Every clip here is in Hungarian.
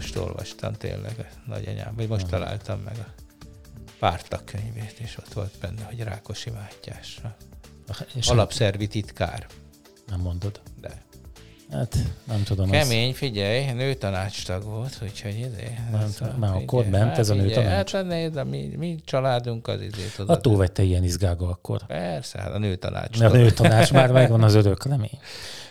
most olvastam tényleg, nagyanyám, vagy most találtam meg a pártak könyvét, és ott volt benne, hogy Rákosi Mátyásra. És Alapszervi titkár. Nem mondod. De. Hát nem tudom. Ez, Kemény, figyelj, nőtanácstag volt, úgyhogy izé, Nem ez a- már akkor ment hát ez a nőtanács? Hát nézd, a mi, mi családunk az izé, tudod. attól vagy te ilyen izgága akkor. Persze, hát a nőtanács. Mert a nőtanács már megvan az örök remény.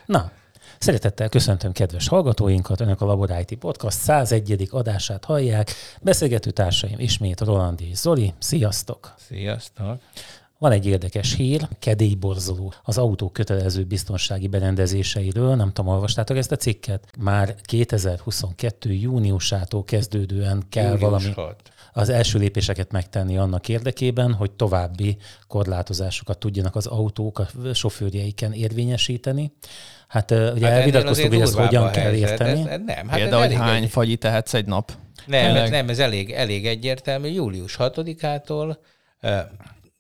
Na, szeretettel köszöntöm kedves hallgatóinkat, Önök a Labor IT Podcast 101. adását hallják. Beszélgető társaim ismét Roland és Zoli. Sziasztok! Sziasztok. Van egy érdekes hír, kedélyborzoló az autó kötelező biztonsági berendezéseiről. Nem tudom, olvastátok ezt a cikket? Már 2022. júniusától kezdődően kell Július valami hat. az első lépéseket megtenni annak érdekében, hogy további korlátozásokat tudjanak az autók a sofőrjeiken érvényesíteni. Hát ugye hát ennél elvitatkoztuk, hogy ezt hogyan kell érteni. Ez, ez nem, hát Például, hogy elég hány egy- fagyi tehetsz egy nap? Nem, ez, nem, ez elég, elég egyértelmű. Július 6-ától eh,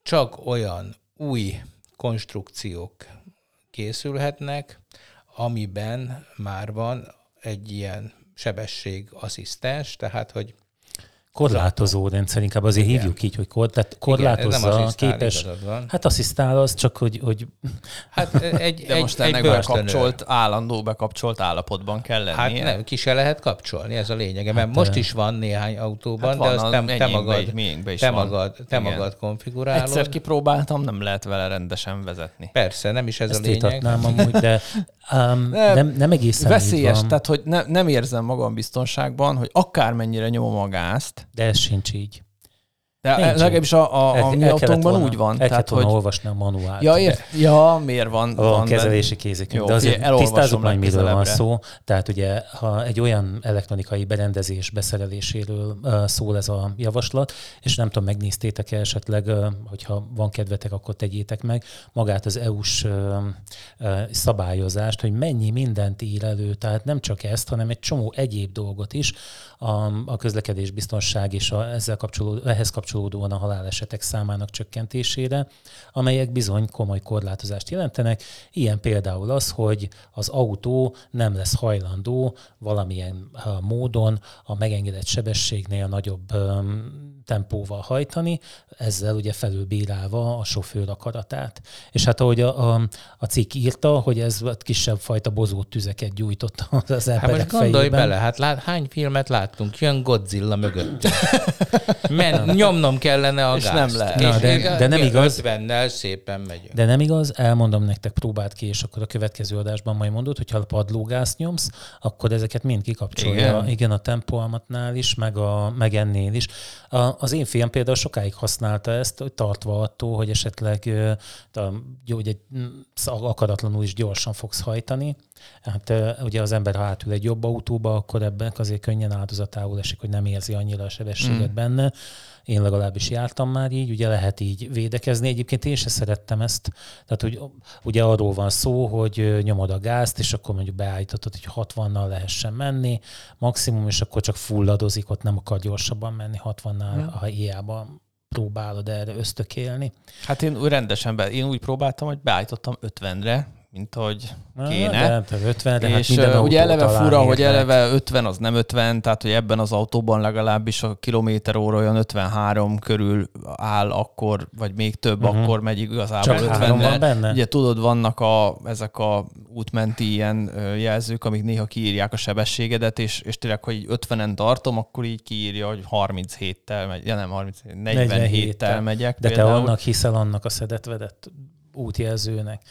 csak olyan új konstrukciók készülhetnek, amiben már van egy ilyen sebességasszisztens, tehát hogy Korlátozó rendszer, inkább azért Igen. hívjuk így, hogy kor, tehát igen, korlátozza, nem asszisztál, képes. Hát asszisztál az csak, hogy, hogy Hát egy, De egy, most egy bekapcsolt, állandó bekapcsolt állapotban kell Hát lennie. nem, ki se lehet kapcsolni, ez a lényege, mert Hát, most is van néhány autóban, Hát de azt az te, magad, is te magad, te Igen. magad konfigurálod. Egyszer kipróbáltam, nem lehet vele rendesen vezetni. Persze, nem is ez ezt a lényeg. amúgy, de um, Nem, nem, nem egészen Veszélyes, tehát hogy ne, nem érzem magam biztonságban, hogy akármennyire nyomom a gázt, de ez sincs így. De Nincs legalábbis a, a, a El- mi autónkban volna- úgy van. El Tehát, hogy, olvasni a manuált. ja, ért, ja, miért van? Van, van kezelési kézikönyv. De azért tisztázzuk majd, miről van szó. Tehát ugye, ha egy olyan elektronikai berendezés beszereléséről uh, szól ez a javaslat, és nem tudom, megnéztétek-e esetleg, uh, hogyha van kedvetek, akkor tegyétek meg magát az EU-s uh, uh, szabályozást, hogy mennyi mindent ír elő, tehát nem csak ezt, hanem egy csomó egyéb dolgot is, a, a közlekedés biztonság és a, ezzel kapcsolódó, ehhez kapcsolódóan a halálesetek számának csökkentésére, amelyek bizony komoly korlátozást jelentenek. Ilyen például az, hogy az autó nem lesz hajlandó valamilyen uh, módon a megengedett sebességnél nagyobb um, tempóval hajtani, ezzel ugye felülbírálva a sofőr akaratát. És hát ahogy a, a, a cikk írta, hogy ez kisebb fajta bozó tüzeket gyújtott az Hát emberek most gondolj fejében. bele, hát lát, hány filmet láttunk? Jön Godzilla mögött. Men, nyomnom kellene a És gázt. nem lehet. Na, de- de nem igaz. 50-nel szépen megyünk. De nem igaz, elmondom nektek, próbáld ki, és akkor a következő adásban majd mondod, hogy ha a padlógázt nyomsz, akkor ezeket mind kikapcsolja. Igen, Igen. Igen a tempóalmatnál is, meg, a, meg ennél is. Az én fiam például sokáig használta ezt, hogy tartva attól, hogy esetleg ugye, mm, akaratlanul is gyorsan fogsz hajtani. Hát ugye az ember, ha átül egy jobb autóba, akkor ebben azért könnyen áldozatául esik, hogy nem érzi annyira a sebességet mm. benne. Én legalábbis jártam már így, ugye lehet így védekezni. Egyébként én se szerettem ezt. Tehát hogy, ugye arról van szó, hogy nyomod a gázt, és akkor mondjuk beállítottad, hogy 60-nal lehessen menni, maximum, és akkor csak fulladozik, ott nem akar gyorsabban menni 60-nal, ha hiába próbálod erre ösztökélni. Hát én rendesen be, én úgy próbáltam, hogy beállítottam 50-re, mint ahogy kéne. De, hát 50-re, hát és minden ö, autó ugye eleve fura, hogy eleve 50 az nem 50, tehát hogy ebben az autóban legalábbis a kilométer óra olyan 53 körül áll akkor, vagy még több, uh-huh. akkor megy igazából Csak három van 50-re. benne? Ugye tudod, vannak a, ezek a útmenti ilyen jelzők, amik néha kiírják a sebességedet, és, és tényleg, hogy így 50-en tartom, akkor így kiírja, hogy 37-tel megy, ja nem 37, 47-tel 47-tel. megyek. De te például. annak hiszel annak a szedetvedett útjelzőnek.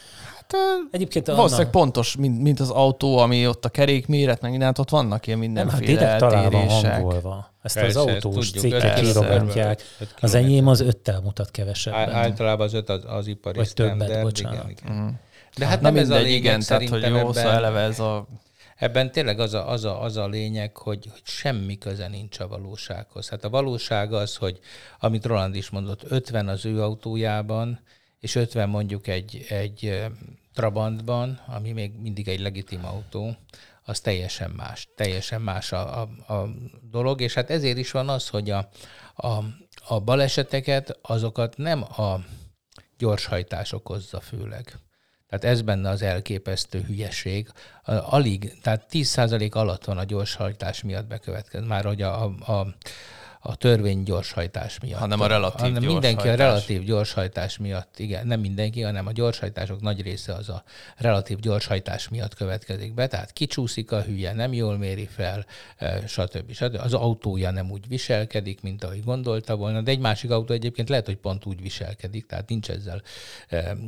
Hát, Egyébként Valószínűleg annak, pontos, mint, mint az autó, ami ott a kerékméret, meg mindent, ott vannak ilyen nem, hát mindenféle talán van eltérések. hangolva. Ezt Persze, az autós cikkek írogatják. Az enyém az öttel mutat Á- kevesebben. Általában az öt az, az ipari Vagy többet, standard, bocsánat. Igen, igen. Mm. De hát Na nem ez a mindegy, lényeg, igen, tehát hogy szerintem jó, szóval ebben, eleve ez a... ebben tényleg az a, az, a, az a lényeg, hogy, hogy semmi köze nincs a valósághoz. Hát a valóság az, hogy amit Roland is mondott, 50 az ő autójában, és 50 mondjuk egy, egy Trabantban, ami még mindig egy legitim autó, az teljesen más. Teljesen más a, a, a dolog, és hát ezért is van az, hogy a, a, a baleseteket, azokat nem a gyorshajtás okozza főleg. Tehát ez benne az elképesztő hülyeség. Alig, tehát 10% alatt van a gyorshajtás miatt bekövetkező. Már hogy a, a, a törvény gyorshajtás miatt. Hanem a relatív hanem gyorshajtás. mindenki a relatív gyorshajtás miatt, igen, nem mindenki, hanem a gyorshajtások nagy része az a relatív gyorshajtás miatt következik be, tehát kicsúszik a hülye, nem jól méri fel, stb. stb. Az autója nem úgy viselkedik, mint ahogy gondolta volna, de egy másik autó egyébként lehet, hogy pont úgy viselkedik, tehát nincs ezzel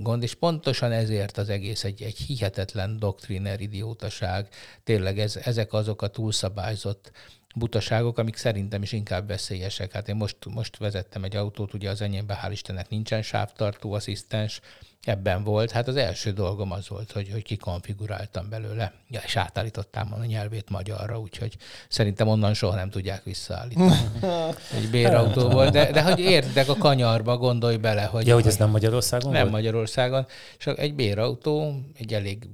gond, és pontosan ezért az egész egy, egy hihetetlen doktriner idiótaság. Tényleg ez, ezek azok a túlszabályzott butaságok, amik szerintem is inkább veszélyesek. Hát én most, most vezettem egy autót, ugye az enyémben hál' Istennek nincsen sávtartó asszisztens, ebben volt. Hát az első dolgom az volt, hogy, hogy kikonfiguráltam belőle, ja, és átállítottam a nyelvét magyarra, úgyhogy szerintem onnan soha nem tudják visszaállítani. egy bérautó volt, de, de hogy érdek a kanyarba, gondolj bele, hogy... Ja, hogy ez nem Magyarországon Nem volt? Magyarországon, csak egy bérautó, egy elég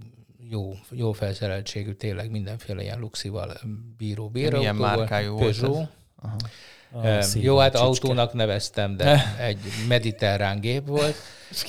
jó, jó felszereltségű, tényleg mindenféle ilyen luxival bíró bérautó Milyen márkájú volt ez? Jó, hát csicske. autónak neveztem, de egy mediterrán gép volt,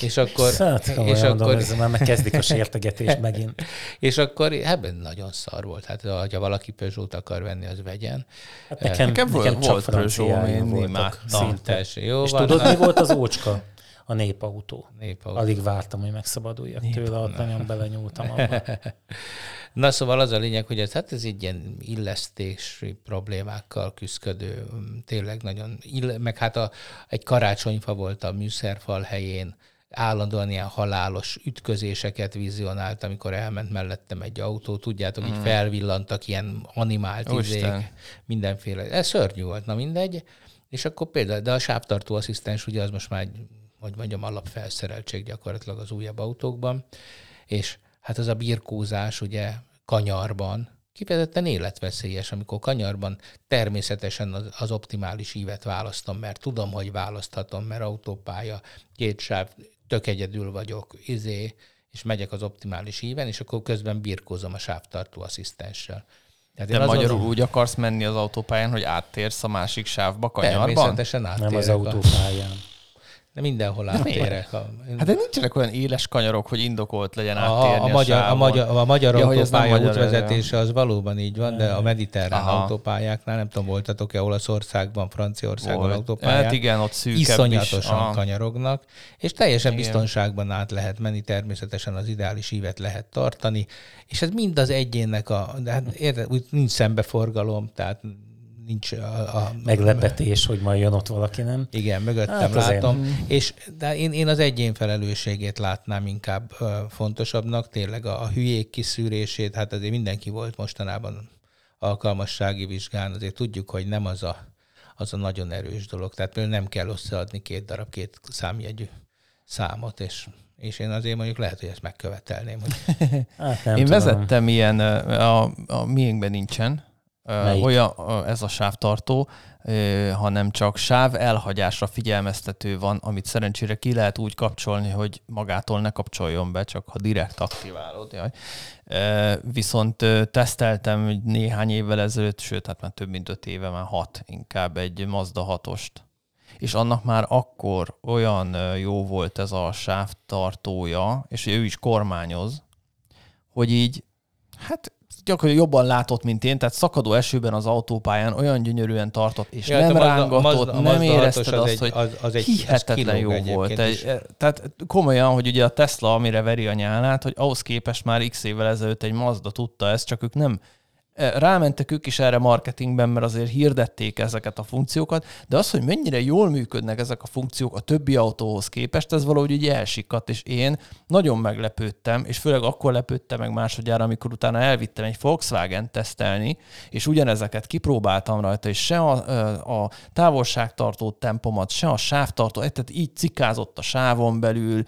és akkor, Hát, és akkor... ez már megkezdik a sértegetést megint. és akkor ebben nagyon szar volt. Hát ha valaki Peugeot akar venni, az vegyen. Hát nekem, Nekem nekem, volt- csak volt Peugeot, én voltak imádtam. szinte. Tessék, jó És van, tudod, na, mi volt az ócska? A népautó. népautó. Alig vártam, hogy megszabaduljak tőle, ott nagyon belenyúltam abba. Na szóval az a lényeg, hogy ez, hát ez egy ilyen illesztési problémákkal küzdködő, mm, tényleg nagyon, ill, meg hát a, egy karácsonyfa volt a műszerfal helyén, állandóan ilyen halálos ütközéseket vizionált, amikor elment mellettem egy autó, tudjátok, így felvillantak ilyen animált izék, mindenféle. Ez szörnyű volt, na mindegy. És akkor például, de a sávtartó asszisztens, ugye az most már, egy, hogy mondjam, alapfelszereltség gyakorlatilag az újabb autókban, és hát az a birkózás ugye kanyarban kifejezetten életveszélyes, amikor kanyarban természetesen az, az optimális ívet választom, mert tudom, hogy választhatom, mert autópálya, két sáv, tök egyedül vagyok, izé, és megyek az optimális íven, és akkor közben birkózom a sávtartó asszisztenssel. Tehát De én azon- magyarul úgy akarsz menni az autópályán, hogy áttérsz a másik sávba kanyarban? Természetesen Nem áttérek. az a- autópályán. De mindenhol áttérek. A, Hát de nincsenek olyan éles kanyarok, hogy indokolt legyen a, áttérni a, a, magyar, a, sávon. magyar, a magyar Ja, autópálya magyar, útvezetése az valóban így van, de a mediterrán Aha. autópályáknál, nem tudom, voltatok-e Olaszországban, Franciaországban Volt. autópályán, Hát igen, ott szűkebb iszonyatosan is. Kanyarognak, és teljesen Igen. biztonságban át lehet menni, természetesen az ideális ívet lehet tartani, és ez mind az egyénnek a, de hát érted, úgy nincs szembeforgalom, tehát nincs a, a Meglepetés, hogy majd jön ott valaki, nem? igen, mögöttem Hát látom. És, de én, én az egyén felelősségét látnám inkább fontosabbnak, tényleg a, a hülyék kiszűrését, hát azért mindenki volt mostanában alkalmassági vizsgán, azért tudjuk, hogy nem az a, az a nagyon erős dolog. Tehát például nem kell összeadni két darab két számjegyű számot, és, és én azért mondjuk lehet, hogy ezt megkövetelném, hogy Hát nem Én tudom. vezettem ilyen, a, a miénkben nincsen, Melyik? olyan ez a sávtartó, hanem csak sáv elhagyásra figyelmeztető van, amit szerencsére ki lehet úgy kapcsolni, hogy magától ne kapcsoljon be, csak ha direkt aktiválod. Jaj. Viszont teszteltem néhány évvel ezelőtt, sőt, hát már több mint öt éve, már hat inkább egy Mazda 6-ost. És annak már akkor olyan jó volt ez a sávtartója, és ő is kormányoz, hogy így, hát gyakorlatilag jobban látott, mint én, tehát szakadó esőben az autópályán olyan gyönyörűen tartott, és Ja, hát nem a Mazda- a rángatott, Mazda- nem érezted az azt, egy- hogy az- az egy- hihetetlen jó volt. Egy, tehát komolyan, hogy ugye a Tesla, amire veri a nyálát, hogy ahhoz képest már x évvel ezelőtt egy Mazda tudta ezt, csak ők nem rámentek ők is erre marketingben, mert azért hirdették ezeket a funkciókat, de az, hogy mennyire jól működnek ezek a funkciók a többi autóhoz képest, ez valahogy így elsikadt, és én nagyon meglepődtem, és főleg akkor lepődtem meg másodjára, amikor utána elvittem egy Volkswagen tesztelni, és ugyanezeket kipróbáltam rajta, és se a, a távolságtartó tempomat, se a sávtartó, tehát így cikázott a sávon belül,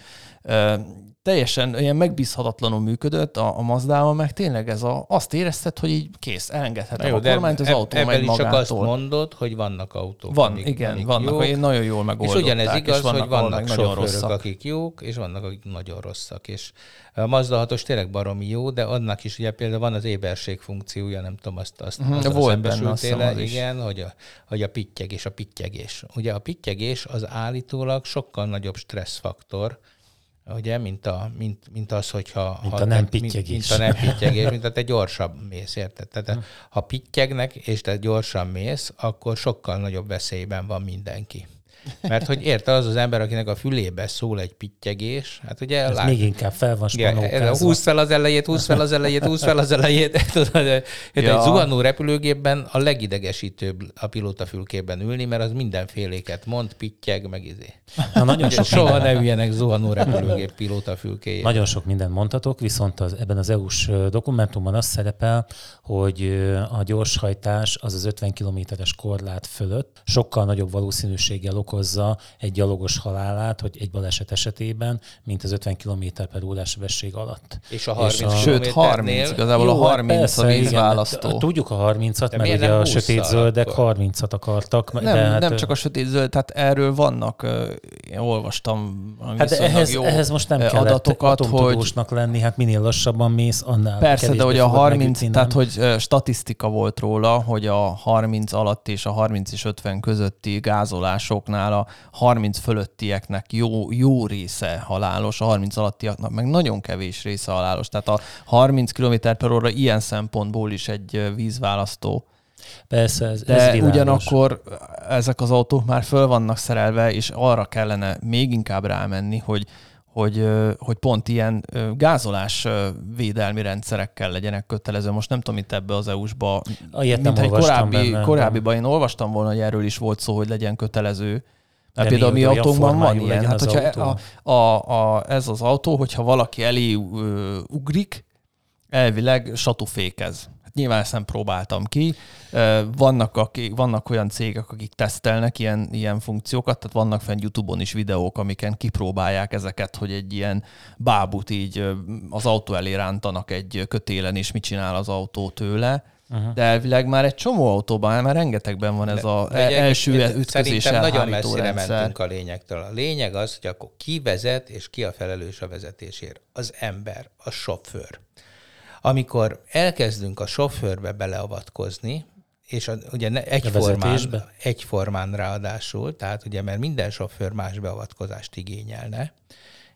teljesen ilyen megbízhatatlanul működött a, a Mazdával, meg tényleg ez a, azt érezted, hogy így kész, elengedhetem a kormányt, az eb- autó megy is csak azt magától. mondod, hogy vannak autók, Van, amik, igen, amik vannak, jók, nagyon jól és megoldották. ugyanez igaz, és vannak, hogy vannak nagyon rosszak. akik jók, és vannak, akik nagyon rosszak. És a Mazda 6 tényleg baromi jó, de annak is ugye például van az éberség funkciója, nem tudom, azt, azt, Mhm, azt volt benne, azt is. igen, hogy a, hogy a pittyegés, a pittyegés. Ugye a pittyegés az állítólag sokkal nagyobb stresszfaktor, ugye, mint, a, mint, mint az, hogyha... Mint ha a nem te, pittyegés. Mint, mint a nem pittyegés, mint a te gyorsabb mész, érted? Tehát ha pittyegnek, és te gyorsan mész, akkor sokkal nagyobb veszélyben van mindenki. Mert hogy érte az az ember, akinek a fülébe szól egy pittyegés, hát ugye... Ez lát... még inkább fel van ja, Húsz fel az elejét, húsz fel az elejét, húsz fel az elejét. Tudod, ja. egy zuhanó repülőgépben a legidegesítőbb a pilóta fülkében ülni, mert az mindenféléket mond, pittyeg, meg izé. Na, nagyon sok Soha minden... ne üljenek zuhanó repülőgép pilóta fülkéjében. Nagyon sok mindent mondhatok, viszont az, ebben az EU-s dokumentumban az szerepel, hogy a gyorshajtás az az 50 kilométeres korlát fölött sokkal nagyobb valószínűséggel okozza egy gyalogos halálát, hogy egy baleset esetében, mint az 50 km per órás sebesség alatt. És a 30 és a... Sőt, 30, igazából Jó, a 30 hát persze, a vízválasztó. Igen, tudjuk a 30-at, mert ugye a sötét zöldek 30-at akartak. Nem, de hát, nem csak a sötét zöld, tehát erről vannak, én olvastam hát ehhez, jó ehhez most nem kell adatokat, hogy lenni, hát minél lassabban mész, annál Persze, de hogy a 30, tehát hogy statisztika volt róla, hogy a 30 alatt és a 30 és 50 közötti gázolásoknál azoknál a 30 fölöttieknek jó, jó része halálos, a 30 alattiaknak meg nagyon kevés része halálos. Tehát a 30 km per óra ilyen szempontból is egy vízválasztó. Persze, ez, De ez ugyanakkor ezek az autók már föl vannak szerelve, és arra kellene még inkább rámenni, hogy hogy, hogy pont ilyen gázolás védelmi rendszerekkel legyenek kötelező. Most nem tudom, itt ebbe az EU-sba, mint egy korábbi, benne, korábbiban én olvastam volna, hogy erről is volt szó, hogy legyen kötelező. Mert például a mi autónkban van ilyen. Hát, hogyha autó? a, a, a, ez az autó, hogyha valaki elé ugrik, elvileg satufékez. Hát nyilván ezt nem próbáltam ki. Vannak, akik, vannak olyan cégek, akik tesztelnek ilyen, ilyen funkciókat, tehát vannak fenn YouTube-on is videók, amiken kipróbálják ezeket, hogy egy ilyen bábut így az autó elé rántanak egy kötélen, és mit csinál az autó tőle. Uh-huh. De elvileg már egy csomó autóban, már rengetegben van ez az első ütközés Szerintem nagyon messzire rendszer. mentünk a lényektől. A lényeg az, hogy akkor ki vezet, és ki a felelős a vezetésért. Az ember, a sofőr. Amikor elkezdünk a sofőrbe beleavatkozni, és a, ugye egyformán, egyformán ráadásul, tehát ugye mert minden sofőr más beavatkozást igényelne,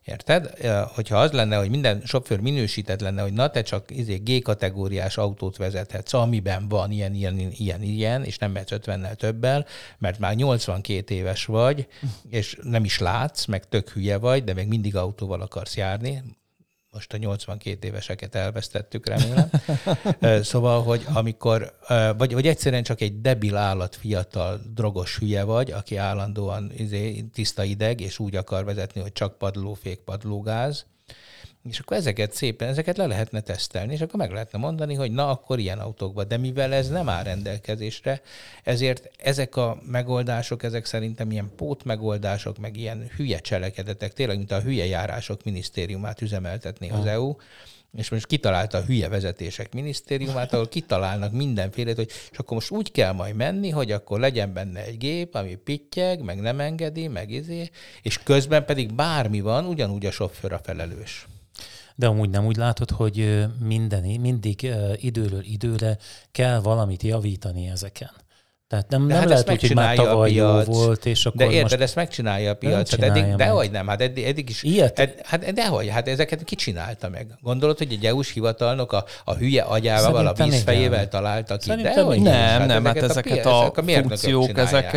Érted? Hogyha az lenne, hogy minden sofőr minősített lenne, hogy na te csak izé G-kategóriás autót vezethetsz, amiben van ilyen, ilyen, ilyen, ilyen, és nem mehetsz 50 többel, mert már 82 éves vagy, és nem is látsz, meg tök hülye vagy, de még mindig autóval akarsz járni, most a 82 éveseket elvesztettük, remélem. szóval, hogy amikor, vagy, vagy egyszerűen csak egy debil állat, fiatal, drogos hülye vagy, aki állandóan izé, tiszta ideg, és úgy akar vezetni, hogy csak padlófék, padlógáz, és akkor ezeket szépen, ezeket le lehetne tesztelni, és akkor meg lehetne mondani, hogy na, akkor ilyen autókban. De mivel ez nem áll rendelkezésre, ezért ezek a megoldások, ezek szerintem ilyen pót megoldások, meg ilyen hülye cselekedetek, tényleg, mint a hülye járások minisztériumát üzemeltetni az EU, és most kitalálta a hülye vezetések minisztériumát, ahol kitalálnak mindenfélét, hogy és akkor most úgy kell majd menni, hogy akkor legyen benne egy gép, ami pittyeg, meg nem engedi, meg izé, és közben pedig bármi van, ugyanúgy a sofőr a felelős. De amúgy nem úgy látod, hogy minden, mindig időről időre kell valamit javítani ezeken. Tehát nem, de nem hát lehet úgy, hogy már tavaly jó volt, és akkor De érted, most... ezt megcsinálja a piac. Hát eddig, dehogy nem, hát eddig, eddig is. Ilyet? Ed, hát dehogy, hát ezeket ki csinálta meg? Gondolod, hogy egy EU-s hivatalnok a, a hülye agyával, Szerintem a vízfejével találta ki? Szerintem dehogy nem, hát nem, hát ezeket a, a, a funkciók, ezek,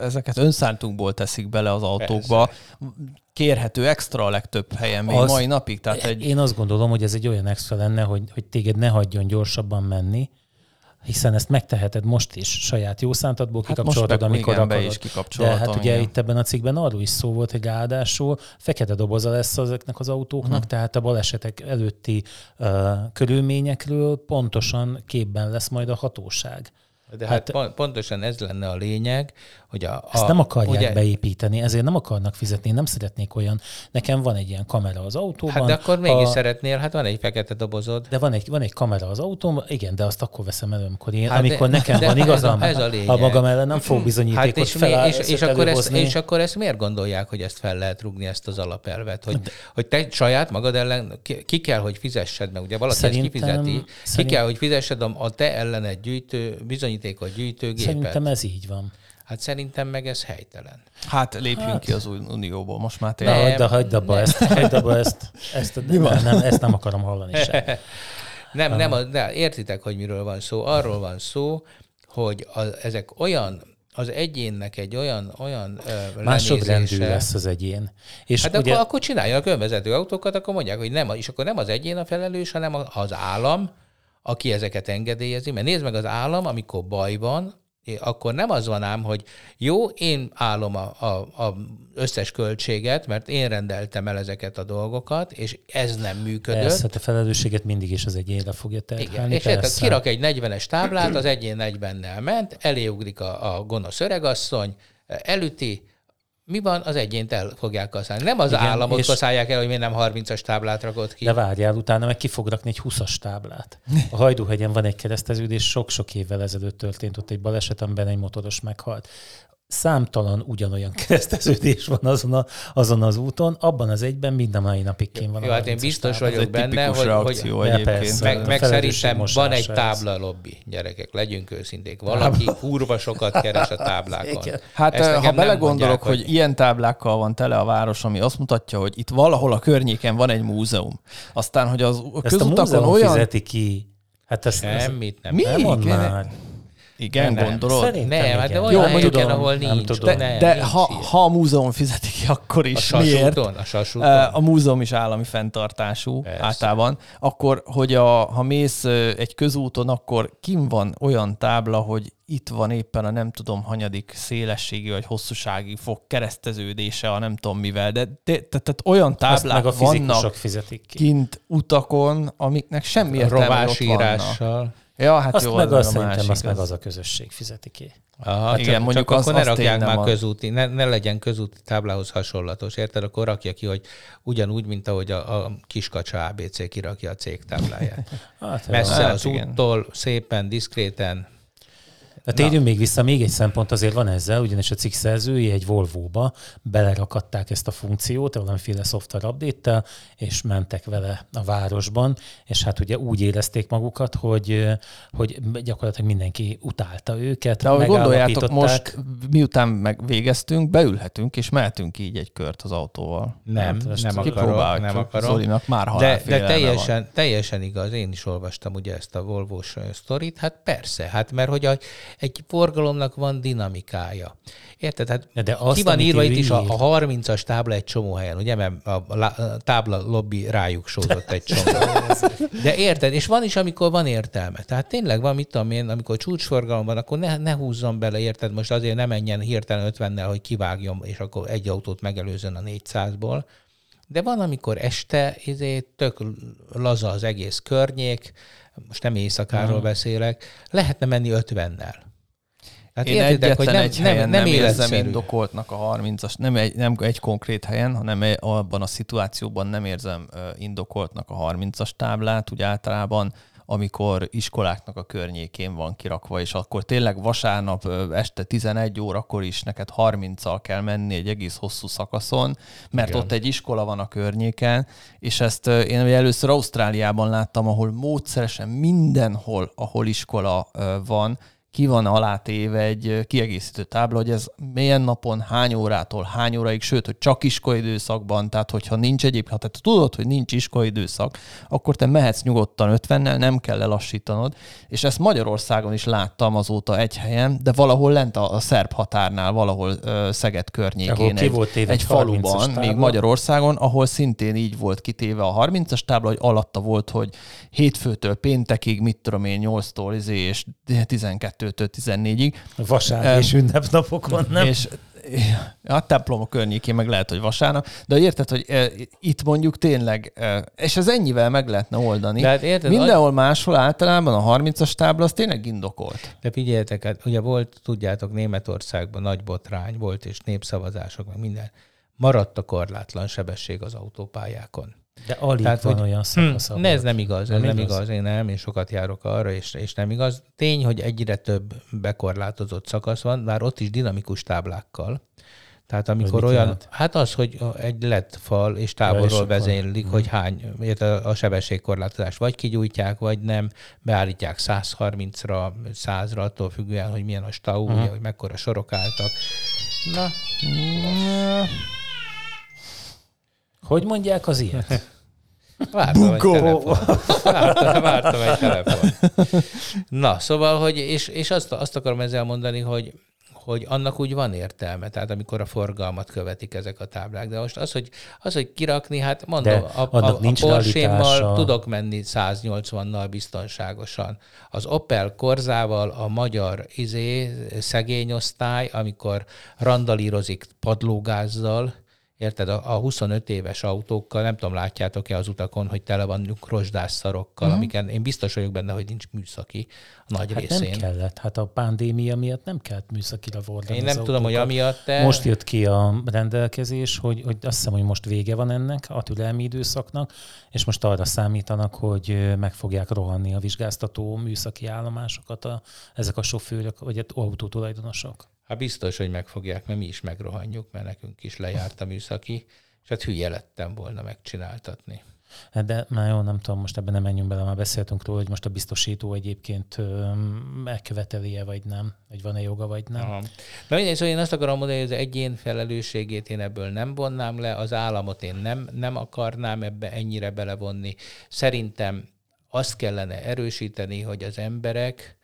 ezeket önszántunkból teszik bele az autókba. Persze kérhető extra a legtöbb helyen még az, mai napig. Tehát egy... Én azt gondolom, hogy ez egy olyan extra lenne, hogy, hogy téged ne hagyjon gyorsabban menni, hiszen ezt megteheted most is saját jó szántadból, hát kikapcsoltad, amikor igen, akarod. Is De hát ugye igen. itt ebben a cikkben arról is szó volt, hogy ráadásul fekete doboza lesz ezeknek az autóknak, uh-huh. tehát a balesetek előtti uh, körülményekről pontosan képben lesz majd a hatóság. De hát, hát pontosan ez lenne a lényeg, hogy a... Ezt a, nem akarják ugye, beépíteni, ezért nem akarnak fizetni, nem szeretnék olyan. Nekem van egy ilyen kamera az autóban. Hát de akkor mégis a, szeretnél, hát van egy fekete dobozod. De van egy, van egy kamera az autóban, igen, de azt akkor veszem elő, amikor, én, hát amikor de, nekem de van igazam, ez a, ez a, a magam ellen nem fog bizonyítékot hát és, feláll, és, és, akkor ezt, és akkor ezt miért gondolják, hogy ezt fel lehet rugni, ezt az alapelvet? Hogy, de, hogy te saját magad ellen ki, ki kell, hogy fizessed, meg ugye valaki ezt kifizeti, ki kell, hogy fizessed a, a te ellened gyűjtő, bizonyítékot gyűjtő gépet. Szerintem ez így van. Hát szerintem meg ez helytelen. Hát lépjünk hát. ki az unióból, most már tényleg. hagyd, hagyd abba ezt, hagyd abba ezt, ezt, nem, nem, ezt nem akarom hallani sem. Nem, nem, de értitek, hogy miről van szó. Arról van szó, hogy a, ezek olyan az egyénnek egy olyan, olyan Másodrendű lesz az egyén. És hát ugye... akkor, akkor csináljanak önvezető autókat, akkor mondják, hogy nem, és akkor nem az egyén a felelős, hanem az állam, aki ezeket engedélyezi. Mert nézd meg az állam, amikor baj van, akkor nem az van ám, hogy jó, én állom a, a, a összes költséget, mert én rendeltem el ezeket a dolgokat, és ez nem működött. Persze, hát a felelősséget mindig is az egyénre fogja terhelni. Igen, és kirak egy 40-es táblát, az egyén 40-nel ment, eléugrik a, a gonosz öregasszony, elüti, mi van, az egyént el fogják kaszálni. Nem az Igen, államot és... kaszálják el, hogy miért nem 30-as táblát rakott ki. De várjál, utána meg ki fog rakni egy 20-as táblát. A Hajdúhegyen van egy kereszteződés, sok-sok évvel ezelőtt történt ott egy baleset, amiben egy motoros meghalt számtalan ugyanolyan kereszteződés van azon, a, azon az úton, abban az egyben minden mai napig kén van. Jó, hát én biztos tábla. vagyok benne, hogy, hogy persze, meg, meg szerintem van egy tábla lobby, gyerekek, legyünk őszinték. Valaki kurva sokat keres a táblákon. Hát Ezt ha belegondolok, hogy... hogy ilyen táblákkal van tele a város, ami azt mutatja, hogy itt valahol a környéken van egy múzeum. Aztán, hogy az a közutakon olyan... fizeti ki. Hát ezt, Semmit nem. Mi? Nem. Igen, nem, gondolod? Szerintem nem, hát de olyan Jó, helyeken, tudom, ahol nincs. Nem tudom. De, nem, de nincs ha, ha a múzeum fizeti ki, akkor is. A miért? A, sasúton? a múzeum is állami fenntartású Persze. általában. Akkor, hogy a, ha mész egy közúton, akkor kim van olyan tábla, hogy itt van éppen a nem tudom hanyadik szélességi vagy hosszúsági fok kereszteződése a nem tudom mivel, de, tehát olyan táblák meg a vannak fizetik ki. kint utakon, amiknek semmi értelme ott vannak. Ja, hát azt jó, meg azt szerintem azt meg az a közösség fizeti ki. Aha, igen, csak, mondjuk csak az, akkor ne rakják már közúti, ne, ne legyen közúti táblához hasonlatos, érted? Akkor rakja ki, hogy ugyanúgy, mint ahogy a, a kiskacsa ABC kirakja a cég tábláját. hát, Messze hát, az igen. úttól, szépen, diszkréten, de térjünk még vissza, még egy szempont azért van ezzel, ugyanis a cikk szerzői egy Volvo-ba belerakadták ezt a funkciót, valamiféle software update és mentek vele a városban, és hát ugye úgy érezték magukat, hogy, hogy gyakorlatilag mindenki utálta őket. De ahogy gondoljátok, most miután megvégeztünk, beülhetünk, és mehetünk így egy kört az autóval. Nem, hát nem akarok, nem akarom. Zolinak már de, de teljesen, teljesen igaz, én is olvastam ugye ezt a Volvo-s sztorit, hát persze, hát mert hogy a, egy forgalomnak van dinamikája. Érted? Hát de azt, ki van írva itt is a, a 30-as tábla egy csomó helyen, ugye? Mert a, a, tábla lobby rájuk sózott egy csomó. De érted? És van is, amikor van értelme. Tehát tényleg van, mit tudom én, amikor csúcsforgalom van, akkor ne, ne húzzon bele, érted? Most azért nem menjen hirtelen 50-nel, hogy kivágjon, és akkor egy autót megelőzön a 400-ból. De van, amikor este izé, tök laza az egész környék, most nem éjszakáról uh-huh. beszélek, lehetne menni 50-nel. Hát Én értitek, hogy nem, egy helyen nem, nem, nem érzem indokoltnak a 30-as, nem egy, nem egy konkrét helyen, hanem abban a szituációban nem érzem indokoltnak a 30-as táblát, úgy általában amikor iskoláknak a környékén van kirakva, és akkor tényleg vasárnap este 11 órakor is neked 30-al kell menni egy egész hosszú szakaszon, mert Igen. ott egy iskola van a környéken, és ezt én először Ausztráliában láttam, ahol módszeresen mindenhol, ahol iskola van, ki van alátéve egy kiegészítő tábla, hogy ez milyen napon, hány órától, hány óraig, sőt, hogy csak iskolaidőszakban, tehát hogyha nincs egyéb, ha tehát tudod, hogy nincs iskolaidőszak, akkor te mehetsz nyugodtan 50-nel, nem kell lelassítanod, és ezt Magyarországon is láttam azóta egy helyen, de valahol lent a, a szerb határnál, valahol uh, Szeged környékén, egy, volt egy faluban, még Magyarországon, ahol szintén így volt kitéve a 30-as tábla, hogy alatta volt, hogy hétfőtől péntekig, mit tudom én, 8-tól izé, és 12 12-től 14-ig. Vasárnap és ünnepnapokon, nem? És a templom a környékén meg lehet, hogy vasárnap, de érted, hogy e, itt mondjuk tényleg, e, és ez ennyivel meg lehetne oldani. De hát érted, Mindenhol az... máshol általában a 30-as tábla az tényleg indokolt. De figyeljetek, hát ugye volt, tudjátok, Németországban nagy botrány volt, és népszavazások, meg minden. Maradt a korlátlan sebesség az autópályákon. De alig Tehát, van hogy, olyan szakasz. Hm, ne, ez nem igaz, ez nem, nem igaz. igaz. Én nem, én sokat járok arra, és, és nem igaz. Tény, hogy egyre több bekorlátozott szakasz van, bár ott is dinamikus táblákkal. Tehát amikor olyan, jelent? hát az, hogy egy lett fal és távolról vezénylik, hmm. hogy hány, a sebességkorlátozás vagy kigyújtják, vagy nem, beállítják 130-ra, 100-ra, attól függően, hogy milyen a stau, uh-huh. ugye, hogy mekkora sorok álltak. Na. Hogy mondják az ilyet? Vártam egy telefon. Vártam, vártam egy telefon. Na, szóval, hogy, és, és azt, azt akarom ezzel mondani, hogy hogy annak úgy van értelme, tehát amikor a forgalmat követik ezek a táblák. De most az, hogy, az, hogy kirakni, hát mondom, De a, a, a Porsche-mal tudok menni 180-nal biztonságosan. Az Opel Korzával a magyar izé, szegény osztály, amikor randalírozik padlógázzal, Érted? A, a 25 éves autókkal, nem tudom, látjátok-e az utakon, hogy tele van rozsdásszarokkal, uh-huh. amiken én biztos vagyok benne, hogy nincs műszaki a nagy hát részén. nem kellett. Hát a pandémia miatt nem kellett műszakira volna. Én nem tudom, autókat. hogy amiatt te... Most jött ki a rendelkezés, hogy, hogy azt hiszem, hogy most vége van ennek a türelmi időszaknak, és most arra számítanak, hogy meg fogják rohanni a vizsgáztató műszaki állomásokat a, ezek a sofőrök, vagy autótulajdonosok. Hát biztos, hogy megfogják, mert mi is megrohanjuk, mert nekünk is lejárt a műszaki, és hát hülye lettem volna megcsináltatni. Hát de már jó, nem tudom, most ebben nem menjünk bele, már beszéltünk róla, hogy most a biztosító egyébként megköveteli-e, vagy nem, hogy van-e joga, vagy nem. Aha. Na mindegy, szóval én azt akarom mondani, hogy az egyén felelősségét én ebből nem vonnám le, az államot én nem, nem akarnám ebbe ennyire belevonni. Szerintem azt kellene erősíteni, hogy az emberek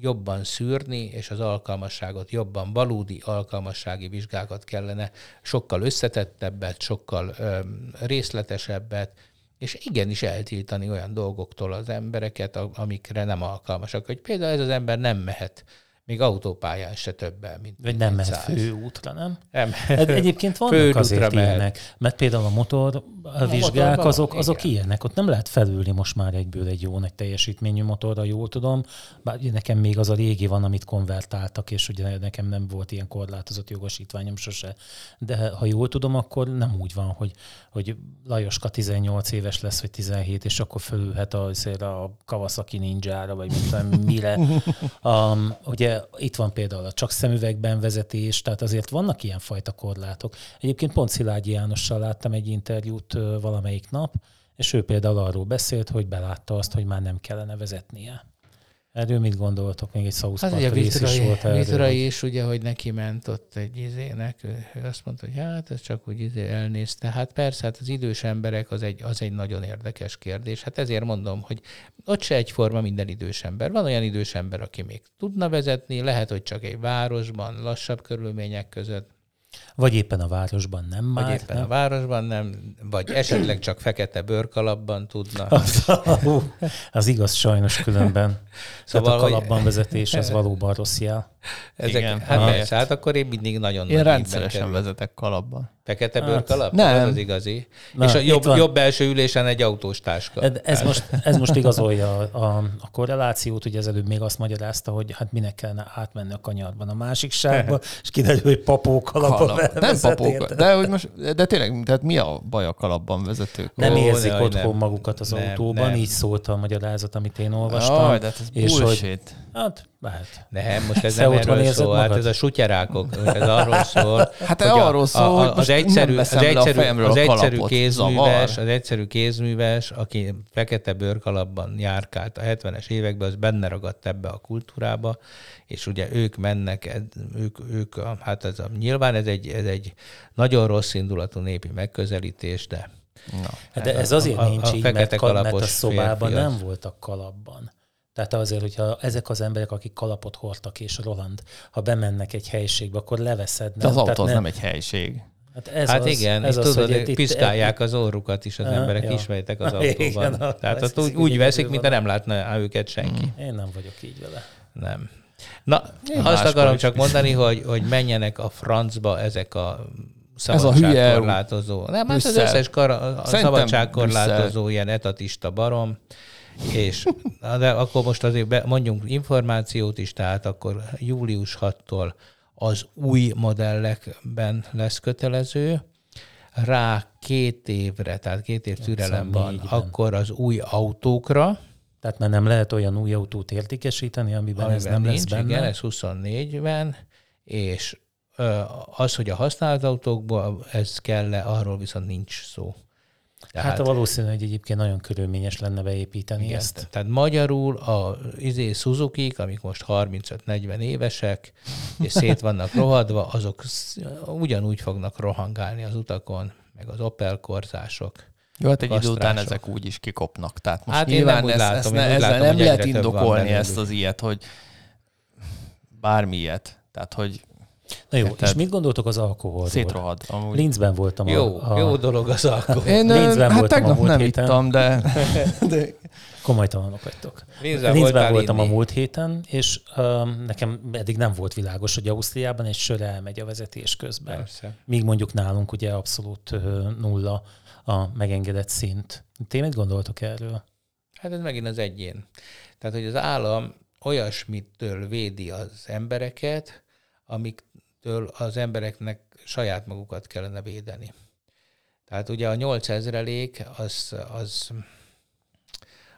jobban szűrni, és az alkalmasságot jobban, valódi alkalmassági vizsgákat kellene, sokkal összetettebbet, sokkal ö, részletesebbet, és igenis eltiltani olyan dolgoktól az embereket, amikre nem alkalmasak. Hogy például ez az ember nem mehet még autópályán se többen, mint Vagy nem mehet főútra, nem? nem. Hát egyébként vannak azért mehet. ilyenek, mert például a motor a vizsgák, azok, azok ilyenek. Ott nem lehet felülni most már egyből egy jó nagy teljesítményű motorra, jól tudom. Bár nekem még az a régi van, amit konvertáltak, és ugye nekem nem volt ilyen korlátozott jogosítványom sose. De ha jól tudom, akkor nem úgy van, hogy, hogy Lajoska 18 éves lesz, vagy 17, és akkor fölülhet a, a Kawasaki Ninja-ra, vagy mit tudom, mire. Um, ugye itt van például a csak szemüvegben vezetés, tehát azért vannak ilyen fajta korlátok. Egyébként pont Szilágyi Jánossal láttam egy interjút valamelyik nap, és ő például arról beszélt, hogy belátta azt, hogy már nem kellene vezetnie. Erről mit gondoltok? Még egy South hát ugye rész is volt erről. Vitrai is, ugye, hogy neki ment ott egy izének, ő azt mondta, hogy hát ez csak úgy izé elnézte. Hát persze, hát az idős emberek az egy, az egy nagyon érdekes kérdés. Hát ezért mondom, hogy ott se egyforma minden idős ember. Van olyan idős ember, aki még tudna vezetni, lehet, hogy csak egy városban, lassabb körülmények között, vagy éppen a városban nem vagy már. Vagy éppen nem? a városban nem, vagy esetleg csak fekete bőrkalapban tudna. az igaz sajnos különben. Szóval Tehát a kalapban vezetés az valóban rossz jel. Ezek, Igen, hát persze, hát akkor én mindig nagyon Én rendszeresen vezetek kalapban. Fekete hát, bőrkalap? Nem. Az az igazi. Na, és a jobb, jobb belső ülésen egy autós táska. Ez most, ez most igazolja a, a, a korrelációt, ugye az előbb még azt magyarázta, hogy hát minek kellene átmenni a kanyarban a másik sávba, és kiderül, hogy papó kalapban Kalap. Nem papó, de, hogy most, de tényleg, tehát mi a baj a kalapban vezetők? Nem Ó, érzik ne, otthon nem. magukat az nem, autóban, nem. így szólt a magyarázat, amit én olvastam. Jaj, de hát ez és hogy, Hát, lehet. Nem, most ez nem erről szól, hát ez a sutyerákok, ez arról szól. Hát hogy arról szól, a, a, az egyszerű, az egyszerű, az egyszerű kézműves, az egyszerű kézműves, aki fekete bőrkalapban járkált a 70-es években, az benne ragadt ebbe a kultúrába, és ugye ők mennek, ők, ők hát ez a, nyilván ez egy, ez egy nagyon rossz indulatú népi megközelítés, de Na. Hát de ez azért a, nincs a, a így, mert, mert a szobában nem voltak kalapban. Tehát azért, hogyha ezek az emberek, akik kalapot hordtak, és Roland, ha bemennek egy helyiségbe, akkor leveszed. Nem? De az autó az nem, nem egy helység. Hát, ez hát az, igen, ez az, tudod, hogy piszkálják az orrukat is az emberek, ja. ismertek az autóban. Igen, Tehát azt úgy, úgy veszik, mintha nem látna őket senki. Hmm. Én nem vagyok így vele. Nem. Na, Én azt akarom csak mondani, hogy, hogy menjenek a francba ezek a szabadságkorlátozó. Nem, hát az összes kar, a szabadságkorlátozó ilyen etatista barom és de akkor most azért be, mondjunk információt is, tehát akkor július 6-tól az új modellekben lesz kötelező, rá két évre, tehát két év türelem van, akkor az új autókra. Tehát már nem lehet olyan új autót értékesíteni, amiben, amiben ez nem nincs, lesz benne? Igen, ez 24-ben, és Az, hogy a használt autókból ez kell -e, arról viszont nincs szó. Tehát, hát valószínű, hogy egyébként nagyon körülményes lenne beépíteni igen, ezt. Tehát magyarul a izé suzuki amik most 35-40 évesek, és szét vannak rohadva, azok ugyanúgy fognak rohangálni az utakon, meg az Opel korzások. Jó, hát egy idő után ezek úgy is kikopnak. Tehát most hát nyilván én nem ezt, látom, ezt, ezzel látom, nem lehet indokolni ezt az ilyet, hogy bármi ilyet. Tehát, hogy Na jó, Érted? és mit gondoltok az alkoholról? Szétrohad. Amúgy. Linzben voltam. Jó, a, jó dolog az alkohol. Én Linzben hát voltam tegnap a nem héten. ittam, de... de... Komolytalanok vagytok. Linzben, Linzben voltam inni. a múlt héten, és um, nekem eddig nem volt világos, hogy Ausztriában egy sör elmegy a vezetés közben. Persze. Míg mondjuk nálunk ugye abszolút uh, nulla a megengedett szint. Ti mit gondoltok erről? Hát ez megint az egyén. Tehát, hogy az állam olyasmitől védi az embereket, amiktől az embereknek saját magukat kellene védeni. Tehát ugye a 8000-elék az, az,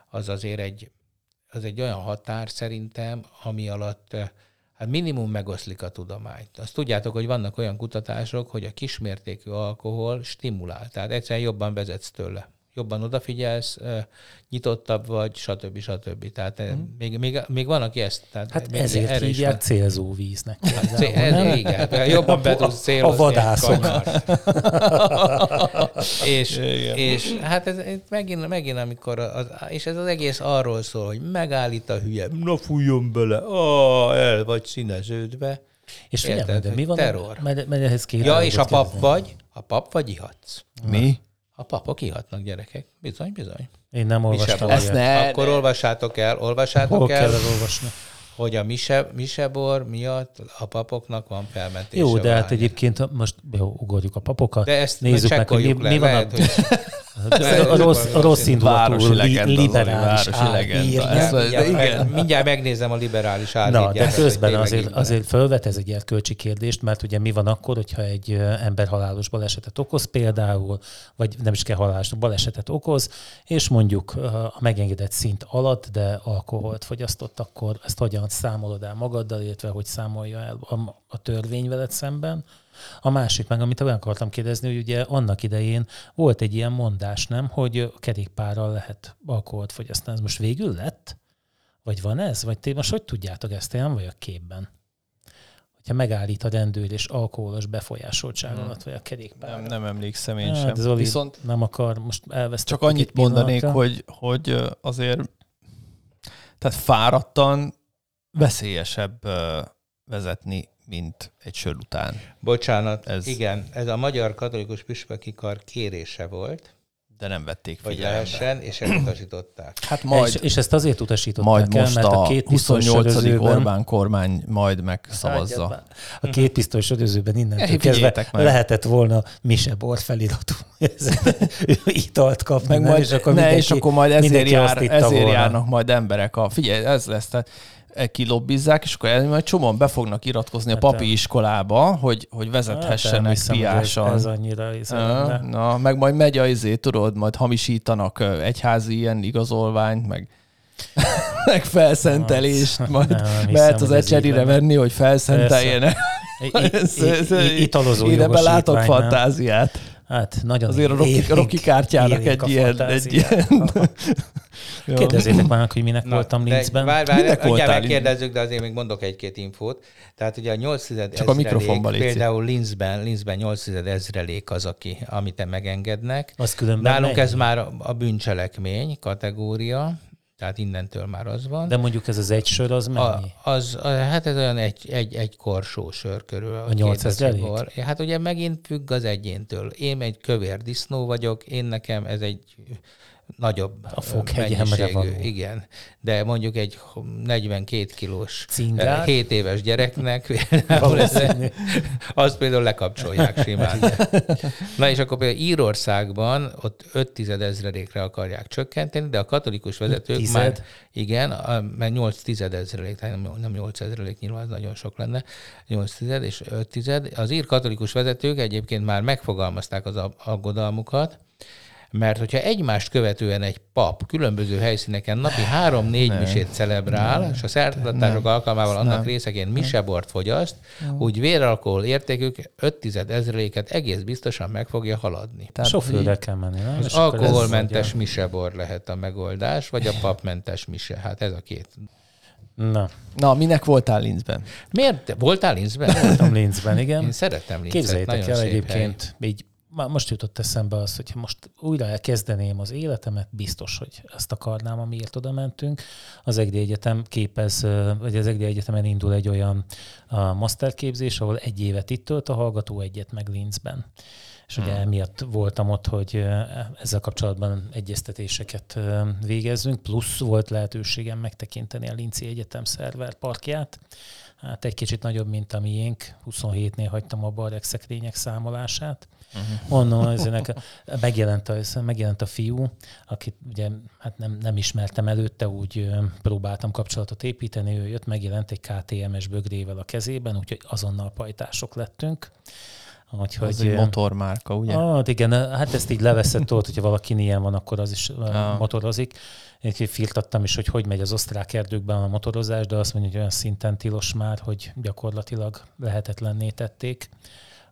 az azért egy, az egy olyan határ szerintem, ami alatt hát minimum megoszlik a tudományt. Azt tudjátok, hogy vannak olyan kutatások, hogy a kismértékű alkohol stimulál, tehát egyszerűen jobban vezetsz tőle jobban odafigyelsz, nyitottabb vagy, stb. stb. Tehát mm. még, még, még van, aki ezt... Tehát hát még ezért hívják célzó víznek. Hát, cél, ez, igen, jobban be tudsz célozni. A vadászok. és, és hát ez, ez megint, megint, amikor, az, és ez az egész arról szól, hogy megállít a hülye, na fújjon bele, ah, el vagy színeződve. És figyelj, de mi van? Terror. Mert, mert ehhez ja, és a pap vagy, a pap vagy ihatsz. Mi? A papok ihatnak gyerekek. Bizony, bizony. Én nem olvastam. Ezt ne, Akkor ne. olvassátok el, olvassátok Hol el. kell olvasni? hogy a mise, misebor miatt a papoknak van felmentése. Jó, de hát egyébként most jó, ugorjuk a papokat. De ezt Nézzük meg, hogy mi, le, mi van lehet, a... Hogy a rossz, a rossz indulatú liberális mindjárt, mindjárt megnézem a liberális. Na, de közben azért, azért felvet ez egy erkölcsi kérdést, mert ugye mi van akkor, hogyha egy ember halálos balesetet okoz például, vagy nem is kell halálos balesetet okoz, és mondjuk a megengedett szint alatt, de alkoholt fogyasztott, akkor ezt hogyan számolod el magaddal, illetve hogy számolja el a, a törvény veled szemben, a másik meg, amit olyan akartam kérdezni, hogy ugye annak idején volt egy ilyen mondás, nem, hogy kerékpárral lehet alkoholt fogyasztani. Ez most végül lett? Vagy van ez? Vagy ti most hogy tudjátok ezt? Én nem vagyok képben. Hogyha megállít a rendőr és alkoholos befolyásoltság hmm. alatt, vagy a kerékpár. Nem, nem emlékszem én hát, sem. Zoli Viszont nem akar most elveszteni. Csak annyit mondanék, hogy, hogy azért tehát fáradtan veszélyesebb vezetni mint egy sör után. Bocsánat, ez... igen, ez a Magyar Katolikus Püspöki Kar kérése volt, de nem vették figyelembe. És elutasították. Hát majd, és, és ezt azért utasították majd el, most mert a, a két 28. Orbán kormány majd megszavazza. Hát, a két pisztoly sörözőben innentől kezdve meg. lehetett volna Mise Bor feliratú italt kap, meg majd, és akkor, ne, és akkor majd ezért, jár, ezért járnak majd emberek. A, figyelj, ez lesz, tehát kilobizzák, és akkor majd csomóan be fognak iratkozni hát a papi iskolába, hogy, hogy vezethessenek hát, piásan. Ez, ez annyira uh, Na, meg majd megy a izé, tudod, majd hamisítanak egyházi ilyen igazolványt, meg meg felszentelést, hát, majd mehet az ecserire venni, hogy felszenteljenek. Italozó Én ebben látok fantáziát. Hát nagyon Azért a Rocky, Rocky kártyának egy ilyen, egy ilyen Kérdezzétek már, hogy minek Na, voltam Linzben. Várj, várj, minek voltál megkérdezzük, de azért még mondok egy-két infót. Tehát ugye a 8 Csak a mikrofonban Például Linzben, Linzben 8 ezrelék az, aki, amit megengednek. Az különben Nálunk mennyi? ez már a bűncselekmény kategória, tehát innentől már az van. De mondjuk ez az egy sör, az mennyi? A, az, a, hát ez olyan egy, egy, egy korsó sör körül. A 8000 Hát ugye megint függ az egyéntől. Én egy kövér disznó vagyok, én nekem ez egy nagyobb a foghegyemre való. Igen, de mondjuk egy 42 kilós Cingár? 7 éves gyereknek az például lekapcsolják simán. Na és akkor például Írországban ott 5 tizedezrelékre akarják csökkenteni, de a katolikus vezetők Tized? már, igen, mert 8 tizedezrelék, tehát nem 8 ezrelék, nyilván az nagyon sok lenne, 8 tized és 5 tized. Az ír katolikus vezetők egyébként már megfogalmazták az aggodalmukat, Mert hogyha egymást követően egy pap különböző helyszíneken napi három-négy misét celebrál, nem. és a szertartások alkalmával annak nem. részeként misebort fogyaszt, nem. úgy véralkohol értékük 5 ezreléket egész biztosan meg fogja haladni. Tehát Sofőre kell menni. Nem? Az alkoholmentes misebor lehet a megoldás, vagy a papmentes mise. Hát ez a két Na. Na, minek voltál Linzben? Miért? Voltál Linzben? Voltam Linzben, igen. Én szeretem Linzet. Képzeljétek el egyébként, hely. így már most jutott eszembe az, hogy most újra elkezdeném az életemet, biztos, hogy ezt akarnám, amiért oda mentünk. Az EGRI Egyetem képez, vagy az EGRI Egyetemen indul egy olyan masterképzés, ahol egy évet itt tölt a hallgató, egyet meg Linzben. És hmm. ugye emiatt voltam ott, hogy ezzel kapcsolatban egyeztetéseket végezzünk, plusz volt lehetőségem megtekinteni a Linci Egyetem szerver parkját, hát egy kicsit nagyobb, mint a miénk. 27-nél hagytam a a szekrények számolását. Uh-huh. Onnan ezének megjelent a, megjelent a fiú, akit ugye hát nem, nem ismertem előtte, úgy próbáltam kapcsolatot építeni, ő jött, megjelent egy KTMS bögrével a kezében, úgyhogy azonnal pajtások lettünk. Úgyhogy, az egy motormárka, ugye? Ah, igen, hát ezt így leveszett ott, hogyha valaki ilyen van, akkor az is ah. motorozik. Én firtattam is, hogy hogy megy az osztrák erdőkben a motorozás, de azt mondja, hogy olyan szinten tilos már, hogy gyakorlatilag lehetetlenné tették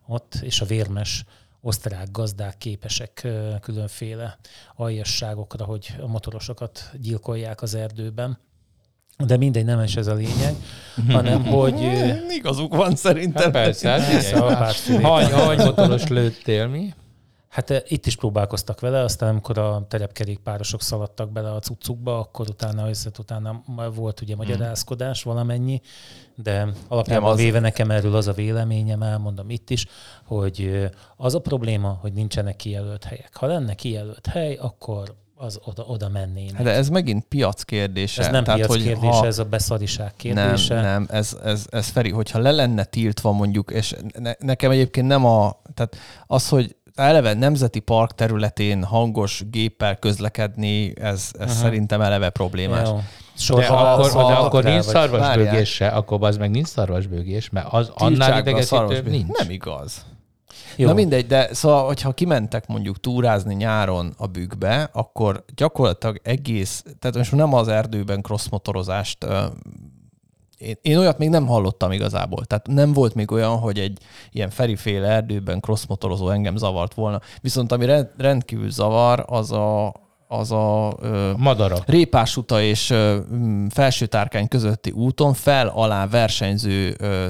ott, és a vérmes osztrák gazdák képesek különféle aljasságokra, hogy a motorosokat gyilkolják az erdőben. De mindegy, nem is ez a lényeg, hanem hogy... Igazuk van szerintem. Hát persze, hát Hany, hany motoros lőttél mi? Hát eh, itt is próbálkoztak vele, aztán amikor a terepkerékpárosok szaladtak bele a cuccukba, akkor utána, össze, utána volt ugye magyarázkodás valamennyi, de alapjában az... véve nekem erről az a véleményem, elmondom itt is, hogy eh, az a probléma, hogy nincsenek kijelölt helyek. Ha lenne kijelölt hely, akkor az oda, oda mennének. Hát de ez megint piac kérdése. Ez nem Tehát, piac hogy kérdése, ha... ez a beszadiság kérdése. Nem, nem, ez, ez, ez Feri, hogyha le lenne tiltva mondjuk, és ne, nekem egyébként nem a, tehát az, hogy eleve nemzeti park területén hangos géppel közlekedni, ez, ez szerintem eleve problémás. Jó. de akkor, de akkor nincs szarvasbőgés se, akkor az meg nincs szarvasbőgés, mert az annál idegesítőbb nincs. Nem igaz. Jó. Na mindegy, de szóval, hogyha kimentek mondjuk túrázni nyáron a bükkbe, akkor gyakorlatilag egész, tehát most nem az erdőben crossmotorozást én, én olyat még nem hallottam igazából. Tehát nem volt még olyan, hogy egy ilyen feriféle erdőben crossmotorozó engem zavart volna. Viszont ami rendkívül zavar, az a, az a ö, Madara. Répás uta és ö, felső tárkány közötti úton fel-alá versenyző ö,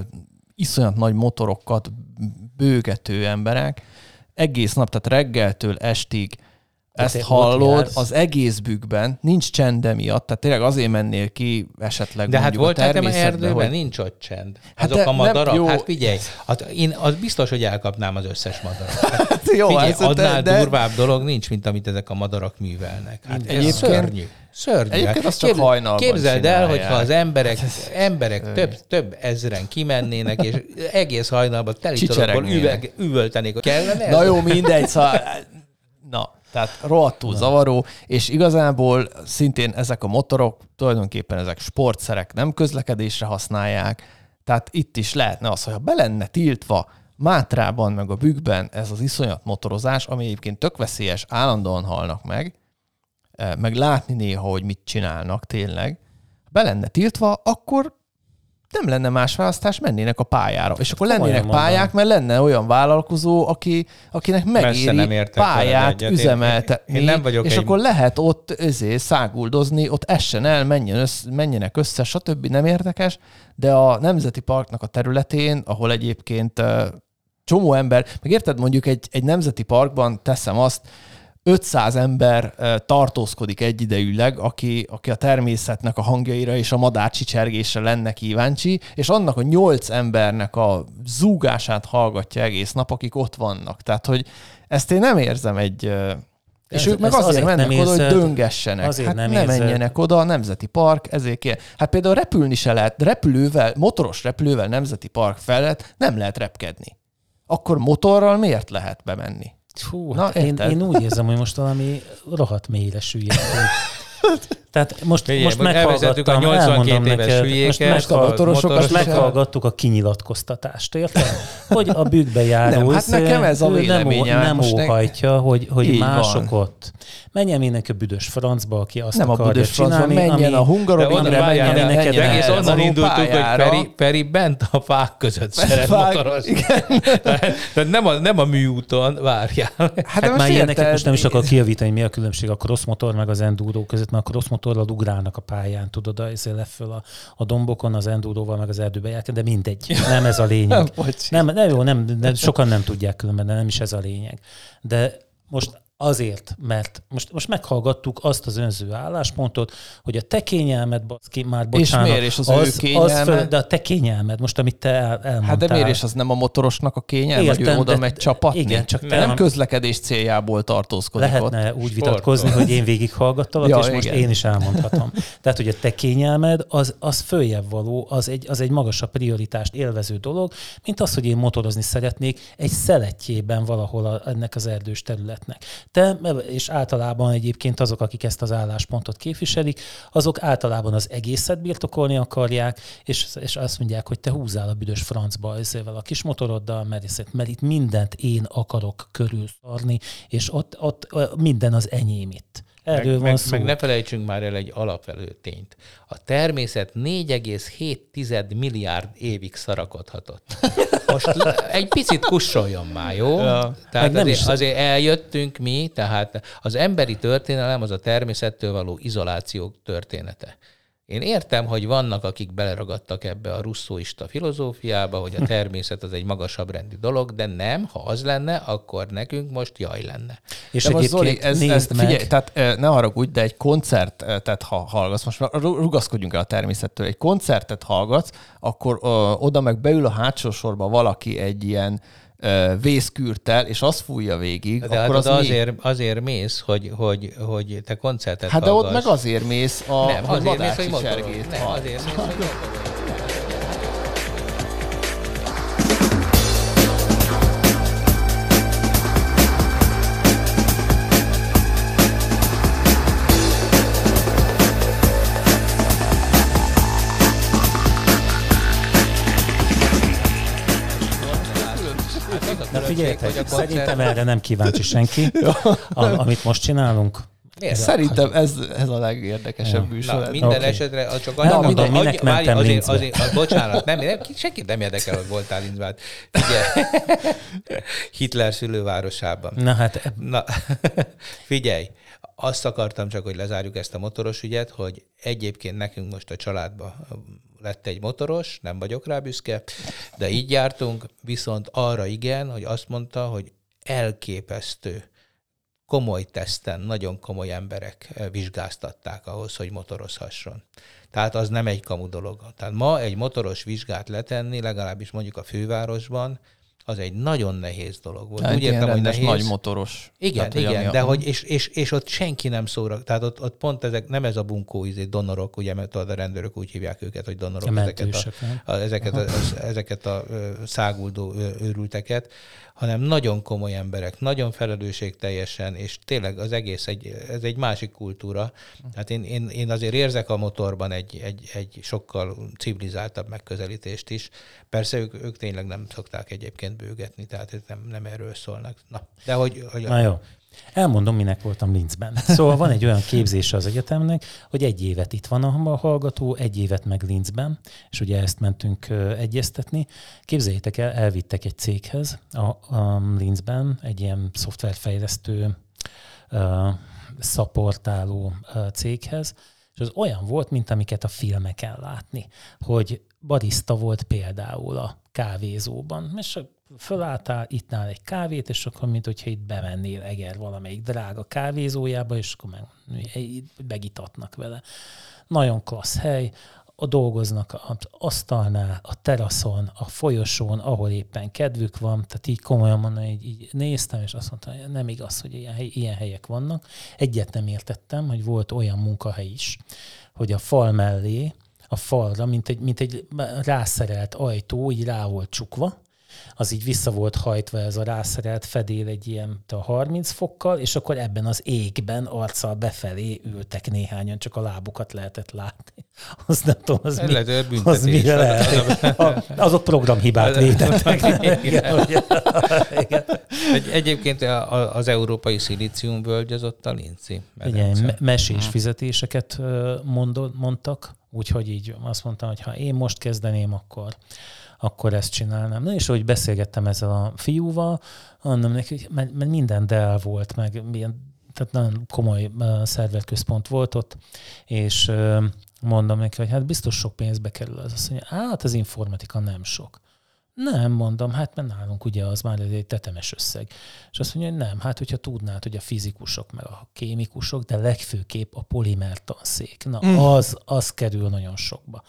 iszonyat nagy motorokat bőgető emberek egész nap, tehát reggeltől estig ezt hallod az egész bükkben, nincs csend miatt, tehát tényleg azért mennél ki esetleg De hát volt nekem erdőben, hogy... nincs ott csend. Hát Azok a madarak, jó. hát figyelj, hát én az biztos, hogy elkapnám az összes madarat. Hát, jó, figyelj, hát, annál de... durvább dolog nincs, mint amit ezek a madarak művelnek. Hát ez szörnyű. Szörnyű. Egyébként az csak hajnalban Képzeld el, hogyha az emberek, emberek több, több ezren kimennének, és egész hajnalban telítolokból üveg, üvöltenék. Kellene Na jó, mindegy, szóval Na, tehát rohadtul zavaró, és igazából szintén ezek a motorok, tulajdonképpen ezek sportszerek nem közlekedésre használják, tehát itt is lehetne az, hogy ha be lenne tiltva Mátrában, meg a bükkben ez az iszonyat motorozás, ami egyébként tök veszélyes, állandóan halnak meg, eh, meg látni néha, hogy mit csinálnak tényleg, be lenne tiltva, akkor nem lenne más választás, mennének a pályára. És akkor lennének Olyan pályák, mondom. mert lenne olyan vállalkozó, aki, akinek megéri pályát üzemeltetni, én, én nem vagyok és egy... akkor lehet ott ezért száguldozni, ott essen el, menjen össze, menjenek össze, stb. nem érdekes, de a Nemzeti Parknak a területén, ahol egyébként csomó ember, meg érted, mondjuk egy, egy nemzeti parkban teszem azt, 500 ember tartózkodik egyidejűleg, aki, aki a természetnek a hangjaira és a madárcsicsergésre lenne kíváncsi, és annak a 8 embernek a zúgását hallgatja egész nap, akik ott vannak. Tehát, hogy ezt én nem érzem egy... És ez, ők meg azért, azért mennek oda, érzed, hogy döngessenek. Azért hát nem, nem menjenek oda, a Nemzeti Park, ezért kér. Hát például repülni se lehet, repülővel, motoros repülővel Nemzeti Park felett nem lehet repkedni. Akkor motorral miért lehet bemenni? Hú, Na, hát én, én úgy érzem, hogy most valami rohadt mélyre süllyed. Tehát most, Ugye, most meghallgattam, a 82 éves neked, hülyéket, most, most, most meghallgattuk a kinyilatkoztatást, érted? Hogy a bükkbe járó nem, hát nekem ez a. Nem, nem óhajtja, hogy, hogy mások van. ott. Menjen mindenki a büdös francba, aki azt nem akarja a büdös csinálni. Francba, menjen ami, a hungarovinre, menjen, menjen neked. De egész onnan indultunk, hogy Peri, Peri bent a fák között szeret motorozni. Tehát nem a, nem a műúton, várjál. Hát, hát már ilyeneket most nem is akar kijavítani, mi a különbség a cross motor meg az enduro között, mert a cross motorral ugrálnak a pályán, tudod, ezért le föl a, a dombokon, az enduróval, meg az erdőbe járnak, de mindegy. Nem ez a lényeg. nem, nem, jó, nem, nem, sokan nem tudják különben, de nem is ez a lényeg. De most Azért, mert most, most meghallgattuk azt az önző álláspontot, hogy a te kényelmed, baszki, már bocsánat. És miért is az, az ő kényelme? Az föl, de a te kényelmed, most amit te el, elmondtál. Hát de miért is az nem a motorosnak a kényelme, Értem, hogy ő oda megy csapatni? Igen, csak te nem, közlekedés céljából tartózkodik Lehetne ott. úgy vitatkozni, hogy én végighallgattalak, ja, és igen. most én is elmondhatom. Tehát, hogy a te kényelmed az, az följebb való, az egy, az egy magasabb prioritást élvező dolog, mint az, hogy én motorozni szeretnék egy szeletjében valahol a, ennek az erdős területnek te, és általában egyébként azok, akik ezt az álláspontot képviselik, azok általában az egészet birtokolni akarják, és, és azt mondják, hogy te húzál a büdös francba ezzel a kis motoroddal, mert, mert itt mindent én akarok körül szarni, és ott, ott minden az enyém itt. Erről meg, van meg, szó. Meg ne felejtsünk már el egy alapvető tényt. A természet 4,7 milliárd évig szarakodhatott. Most egy picit kussoljon már, jó? Ja. Tehát nem azért, is... azért eljöttünk mi, tehát az emberi történelem az a természettől való izoláció története. Én értem, hogy vannak, akik beleragadtak ebbe a russzóista filozófiába, hogy a természet az egy magasabb rendi dolog, de nem, ha az lenne, akkor nekünk most jaj lenne. És de most Zoli, ez, ez, figyelj, tehát ne haragudj, de egy koncertet ha hallgatsz, most már rugaszkodjunk el a természettől, egy koncertet hallgatsz, akkor ö, oda meg beül a hátsó sorba valaki egy ilyen vészkürtel, és azt fújja végig, de akkor hát az azért, azért mész, hogy, hogy, hogy te koncertet Hát hallgass. de ott meg azért mész, a, nem, hogy azért mész, hogy Nem, azért mész, hogy figyeljetek, hogy szerintem erre nem kíváncsi senki, a, amit most csinálunk. Miért? Szerintem ez, ez a legérdekesebb ja. műsor. Na, minden okay. esetre, csak annyit mondom, minek adj, mentem azért, azért, azért, bocsánat, nem, nem, senkit nem érdekel, hogy voltál Linzben. Hitler szülővárosában. Na hát. Na, figyelj, azt akartam csak, hogy lezárjuk ezt a motoros ügyet, hogy egyébként nekünk most a családban lett egy motoros, nem vagyok rá büszke, de így jártunk, viszont arra igen, hogy azt mondta, hogy elképesztő komoly teszten nagyon komoly emberek eh, vizsgáztatták ahhoz, hogy motorozhasson. Tehát az nem egy kamu dolog. Tehát ma egy motoros vizsgát letenni, legalábbis mondjuk a fővárosban, az egy nagyon nehéz dolog volt. Hát Úgy értem, hogy nehéz. nagy motoros. Igen, Tehát, igen, de a... hogy, és, és, és, ott senki nem szóra, tehát ott, ott pont ezek, nem ez a bunkó, izé, donorok, ugye, mert a rendőrök úgy hívják őket, hogy donorok, a ezeket a, a, ezeket, a, ezeket a száguldó őrülteket, hanem nagyon komoly emberek, nagyon felelősségteljesen, és tényleg az egész egy, ez egy másik kultúra. Hát én, én, én azért érzek a motorban egy, egy, egy sokkal civilizáltabb megközelítést is. Persze ők, ők tényleg nem szokták egyébként bőgetni, tehát nem, nem erről szólnak. Na, de hogy, hogy Na jó. Elmondom, minek voltam Linzben. Szóval van egy olyan képzése az egyetemnek, hogy egy évet itt van a hallgató, egy évet meg Linzben, és ugye ezt mentünk egyeztetni. Képzeljétek el, elvittek egy céghez a, a Linzben, egy ilyen szoftverfejlesztő, uh, szaportáló céghez, és az olyan volt, mint amiket a filmeken látni, hogy barista volt például a kávézóban, és fölálltál, ittnál egy kávét, és akkor, mint hogyha itt bemennél Eger valamelyik drága kávézójába, és akkor meg, megitatnak vele. Nagyon klassz hely, a dolgoznak az asztalnál, a teraszon, a folyosón, ahol éppen kedvük van, tehát így komolyan mondom, így, így néztem, és azt mondtam, hogy nem igaz, hogy ilyen, hely, ilyen helyek vannak. Egyet nem értettem, hogy volt olyan munkahely is, hogy a fal mellé, a falra, mint egy, mint egy rászerelt ajtó, így rá volt csukva, az így vissza volt hajtva ez a rászerelt fedél egy ilyen a 30 fokkal, és akkor ebben az égben arccal befelé ültek néhányan, csak a lábukat lehetett látni. Az nem tudom, az, mi, Lehet, az mire lehet. A- Azok programhibát vétettek. Igen? Igen. Egy, egyébként az európai szilíciumvölgy az ott a Linci. Igen, me- mesés fizetéseket mondod, mondtak, úgyhogy így azt mondtam, hogy ha én most kezdeném, akkor, akkor ezt csinálnám. Na és ahogy beszélgettem ezzel a fiúval, mondom neki, hogy- mert, mert minden Dell volt, meg milyen, tehát nagyon komoly szerverközpont volt ott, és mondom neki, hogy hát biztos sok pénzbe kerül az. Azt mondja, hát az informatika nem sok. Nem, mondom, hát mert nálunk ugye az már egy tetemes összeg. És azt mondja, hogy nem, hát hogyha tudnád, hogy a fizikusok, meg a kémikusok, de legfőképp a polimer tanszék, na mm. az, az kerül nagyon sokba.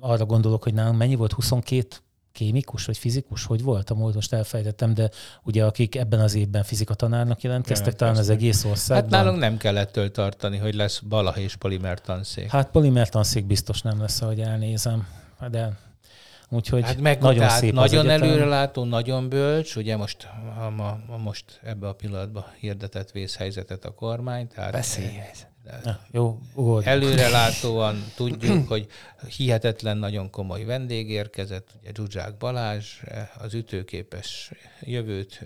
Arra gondolok, hogy nálunk mennyi volt, 22 kémikus vagy fizikus, hogy volt a múlt, most elfejtettem, de ugye akik ebben az évben fizikatanárnak jelentkeztek, talán az egész Hát országban. nálunk nem kell ettől tartani, hogy lesz Balaha és polimer tanszék. Hát polimer tanszék biztos nem lesz, ahogy elnézem, de úgyhogy Hát meg nagyon tehát szép nagyon előrelátó, nagyon bölcs, ugye most, a, ma, ma most ebbe a pillanatban hirdetett vészhelyzetet a kormány, tehát Veszélyhelyzet. Ja, jó, ugorjunk. előrelátóan tudjuk, hogy hihetetlen nagyon komoly vendég érkezett, ugye Zsuzsák Balázs, az ütőképes jövőt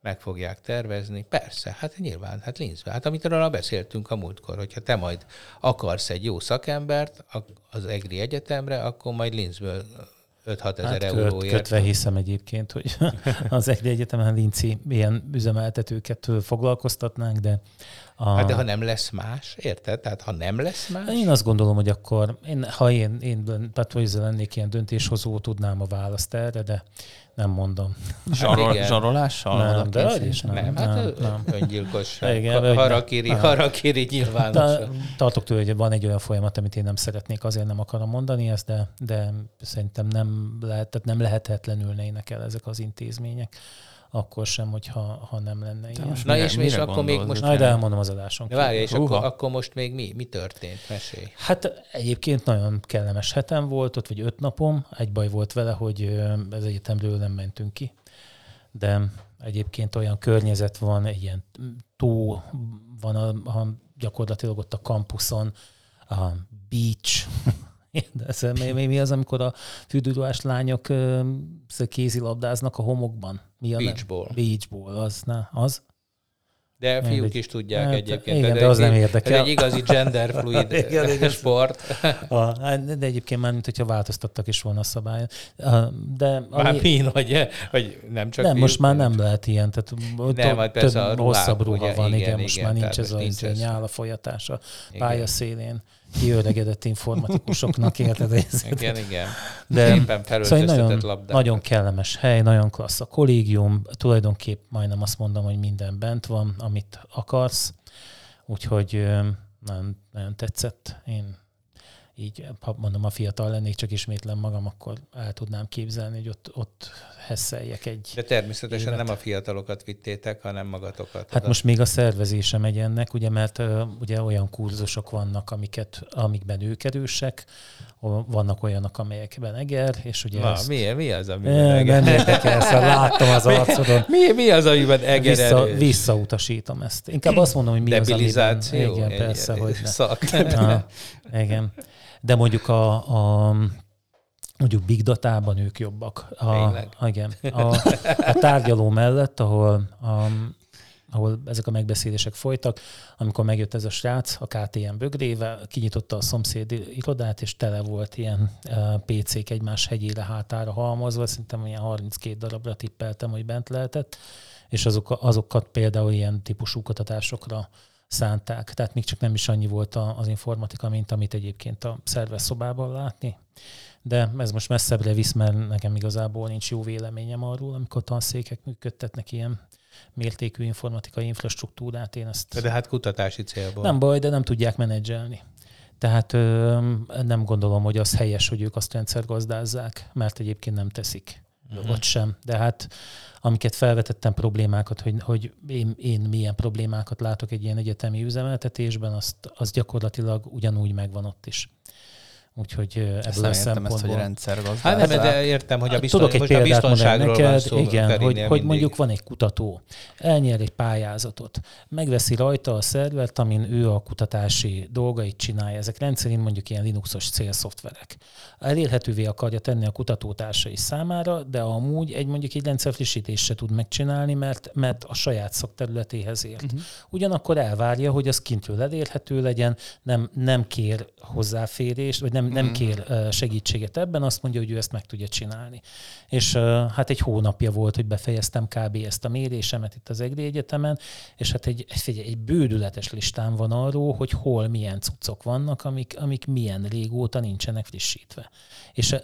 meg fogják tervezni. Persze, hát nyilván, hát Linzbe. Hát amit arra beszéltünk a múltkor, hogyha te majd akarsz egy jó szakembert az EGRI Egyetemre, akkor majd Linzből 5-6 ezer Hát euróért. kötve hiszem egyébként, hogy az EGRI Egyetemen Linci ilyen üzemeltetőket foglalkoztatnánk, de a, Hát de ha nem lesz más, érted? Tehát ha nem lesz más, én azt gondolom, hogy akkor, én, ha én, én tehát hogy lennék ilyen döntéshozó, tudnám a választ erre, de nem mondom. Zsarol, igen. zsarolással? Nem, de készül? hogy is nem. nem, hát nem, nem, öngyilkosság. Igen, harakiri, Nem. harakiri nyilvános. Tartok tőle, hogy van egy olyan folyamat, amit én nem szeretnék, azért nem akarom mondani ezt, de, de szerintem nem, lehet, tehát nem lehetetlenülnének el ezek az intézmények, akkor sem, hogyha ha nem lenne ilyen. most Na mire- és, és mire akkor még most... Majd elmondom az adáson. De várj, és Húha. akkor, akkor most még mi? Mi történt? Mesélj. Hát egyébként nagyon kellemes hetem volt ott, vagy öt napom. Egy baj volt vele, hogy az egyetemről nem mentünk ki. De egyébként olyan környezet van, egy ilyen tó van a, a, gyakorlatilag ott a kampuszon, a beach, de ez, mi, mi, mi az, amikor a fürdőruhás lányok kézilabdáznak a homokban? Mi a? Beachball. Beachball, az, na, az? De fiúk Mindegy. is tudják Hát, egyébként. igen, Ez de az egy- nem érdekel. Egy igazi genderfluid Igen, igen. sport. A, hát, de egyébként már, mint hogyha változtattak is volna a szabályon. A, De Már ami, mi, hogy, hogy nem csak nem, most már nem lehet ilyen, tehát Nem, hát persze több a ruhák, hosszabb ruha ugye, van, igen, igen, most igen, már nincs ez most az nincs ez. nyál a folyatás a Igen. pályaszélén kiöregedett informatikusoknak érted? ez- Igen, igen. De Szépen Szóval nagyon, nagyon kellemes hely, nagyon klassz a kollégium, tulajdonképp majdnem azt mondom, hogy minden bent van, amit akarsz, úgyhogy nagyon, nagyon tetszett. Én így, ha mondom, a fiatal lennék, csak ismétlem magam, akkor el tudnám képzelni, hogy ott, ott hesszeljek egy... De természetesen évet. nem a fiatalokat vittétek, hanem magatokat. Hát oda. most még a szervezése megy ennek, ugye, mert ugye olyan kurzusok vannak, amiket, amikben ők erősek, vannak olyanok, amelyekben eger, és ugye Na, ezt... mi, mi az, amiben Nem, eger? nem érdekel, láttam az arcodon. Mi, mi az, amiben eger Vissza, erős? visszautasítom ezt. Inkább azt mondom, hogy mi az, amiben... Igen, persze, hogy. Szak. Aha, igen. De mondjuk a, a mondjuk Big Data-ban ők jobbak. A, Tényleg? igen. A, a tárgyaló mellett, ahol, a, ahol ezek a megbeszélések folytak, amikor megjött ez a srác a KTM bögrével, kinyitotta a szomszéd irodát, és tele volt ilyen uh, PC-k egymás hegyére hátára halmozva, szerintem ilyen 32 darabra tippeltem, hogy bent lehetett, és azok, azokat például ilyen típusú kutatásokra szánták. Tehát még csak nem is annyi volt az informatika, mint amit egyébként a szerves szobában látni. De ez most messzebbre visz, mert nekem igazából nincs jó véleményem arról, amikor tanszékek működtetnek ilyen mértékű informatikai infrastruktúrát. Én ezt De hát kutatási célból. nem baj, de nem tudják menedzselni. Tehát ö, nem gondolom, hogy az helyes, hogy ők azt rendszergazdázzák, mert egyébként nem teszik. Uh-huh. Ott sem. De hát amiket felvetettem problémákat, hogy, hogy én, én milyen problémákat látok egy ilyen egyetemi üzemeltetésben, azt, az gyakorlatilag ugyanúgy megvan ott is. Úgyhogy ebből a szempontból... ezt, hogy rendszergazdálkodás. Hát nem, de értem, hogy a, bizton, Tudok egy a példát mondani biztonságról van neked, szó. igen, hogy, hogy mondjuk van egy kutató, elnyer egy pályázatot, megveszi rajta a szervert, amin ő a kutatási dolgait csinálja. Ezek rendszerint mondjuk ilyen Linuxos célszoftverek. Elérhetővé akarja tenni a kutatótársai számára, de amúgy egy mondjuk egy rendszer frissítést se tud megcsinálni, mert, mert a saját szakterületéhez ért. Uh-huh. Ugyanakkor elvárja, hogy az kintről elérhető legyen, nem, nem kér hozzáférést, vagy nem, nem kér ö, segítséget ebben, azt mondja, hogy ő ezt meg tudja csinálni. És hát egy hónapja volt, hogy befejeztem kb. ezt a mérésemet itt az EGRI Egyetemen, és hát egy, egy, figyelj, egy bődületes listám van arról, hogy hol milyen cuccok vannak, amik, amik milyen régóta nincsenek frissítve. És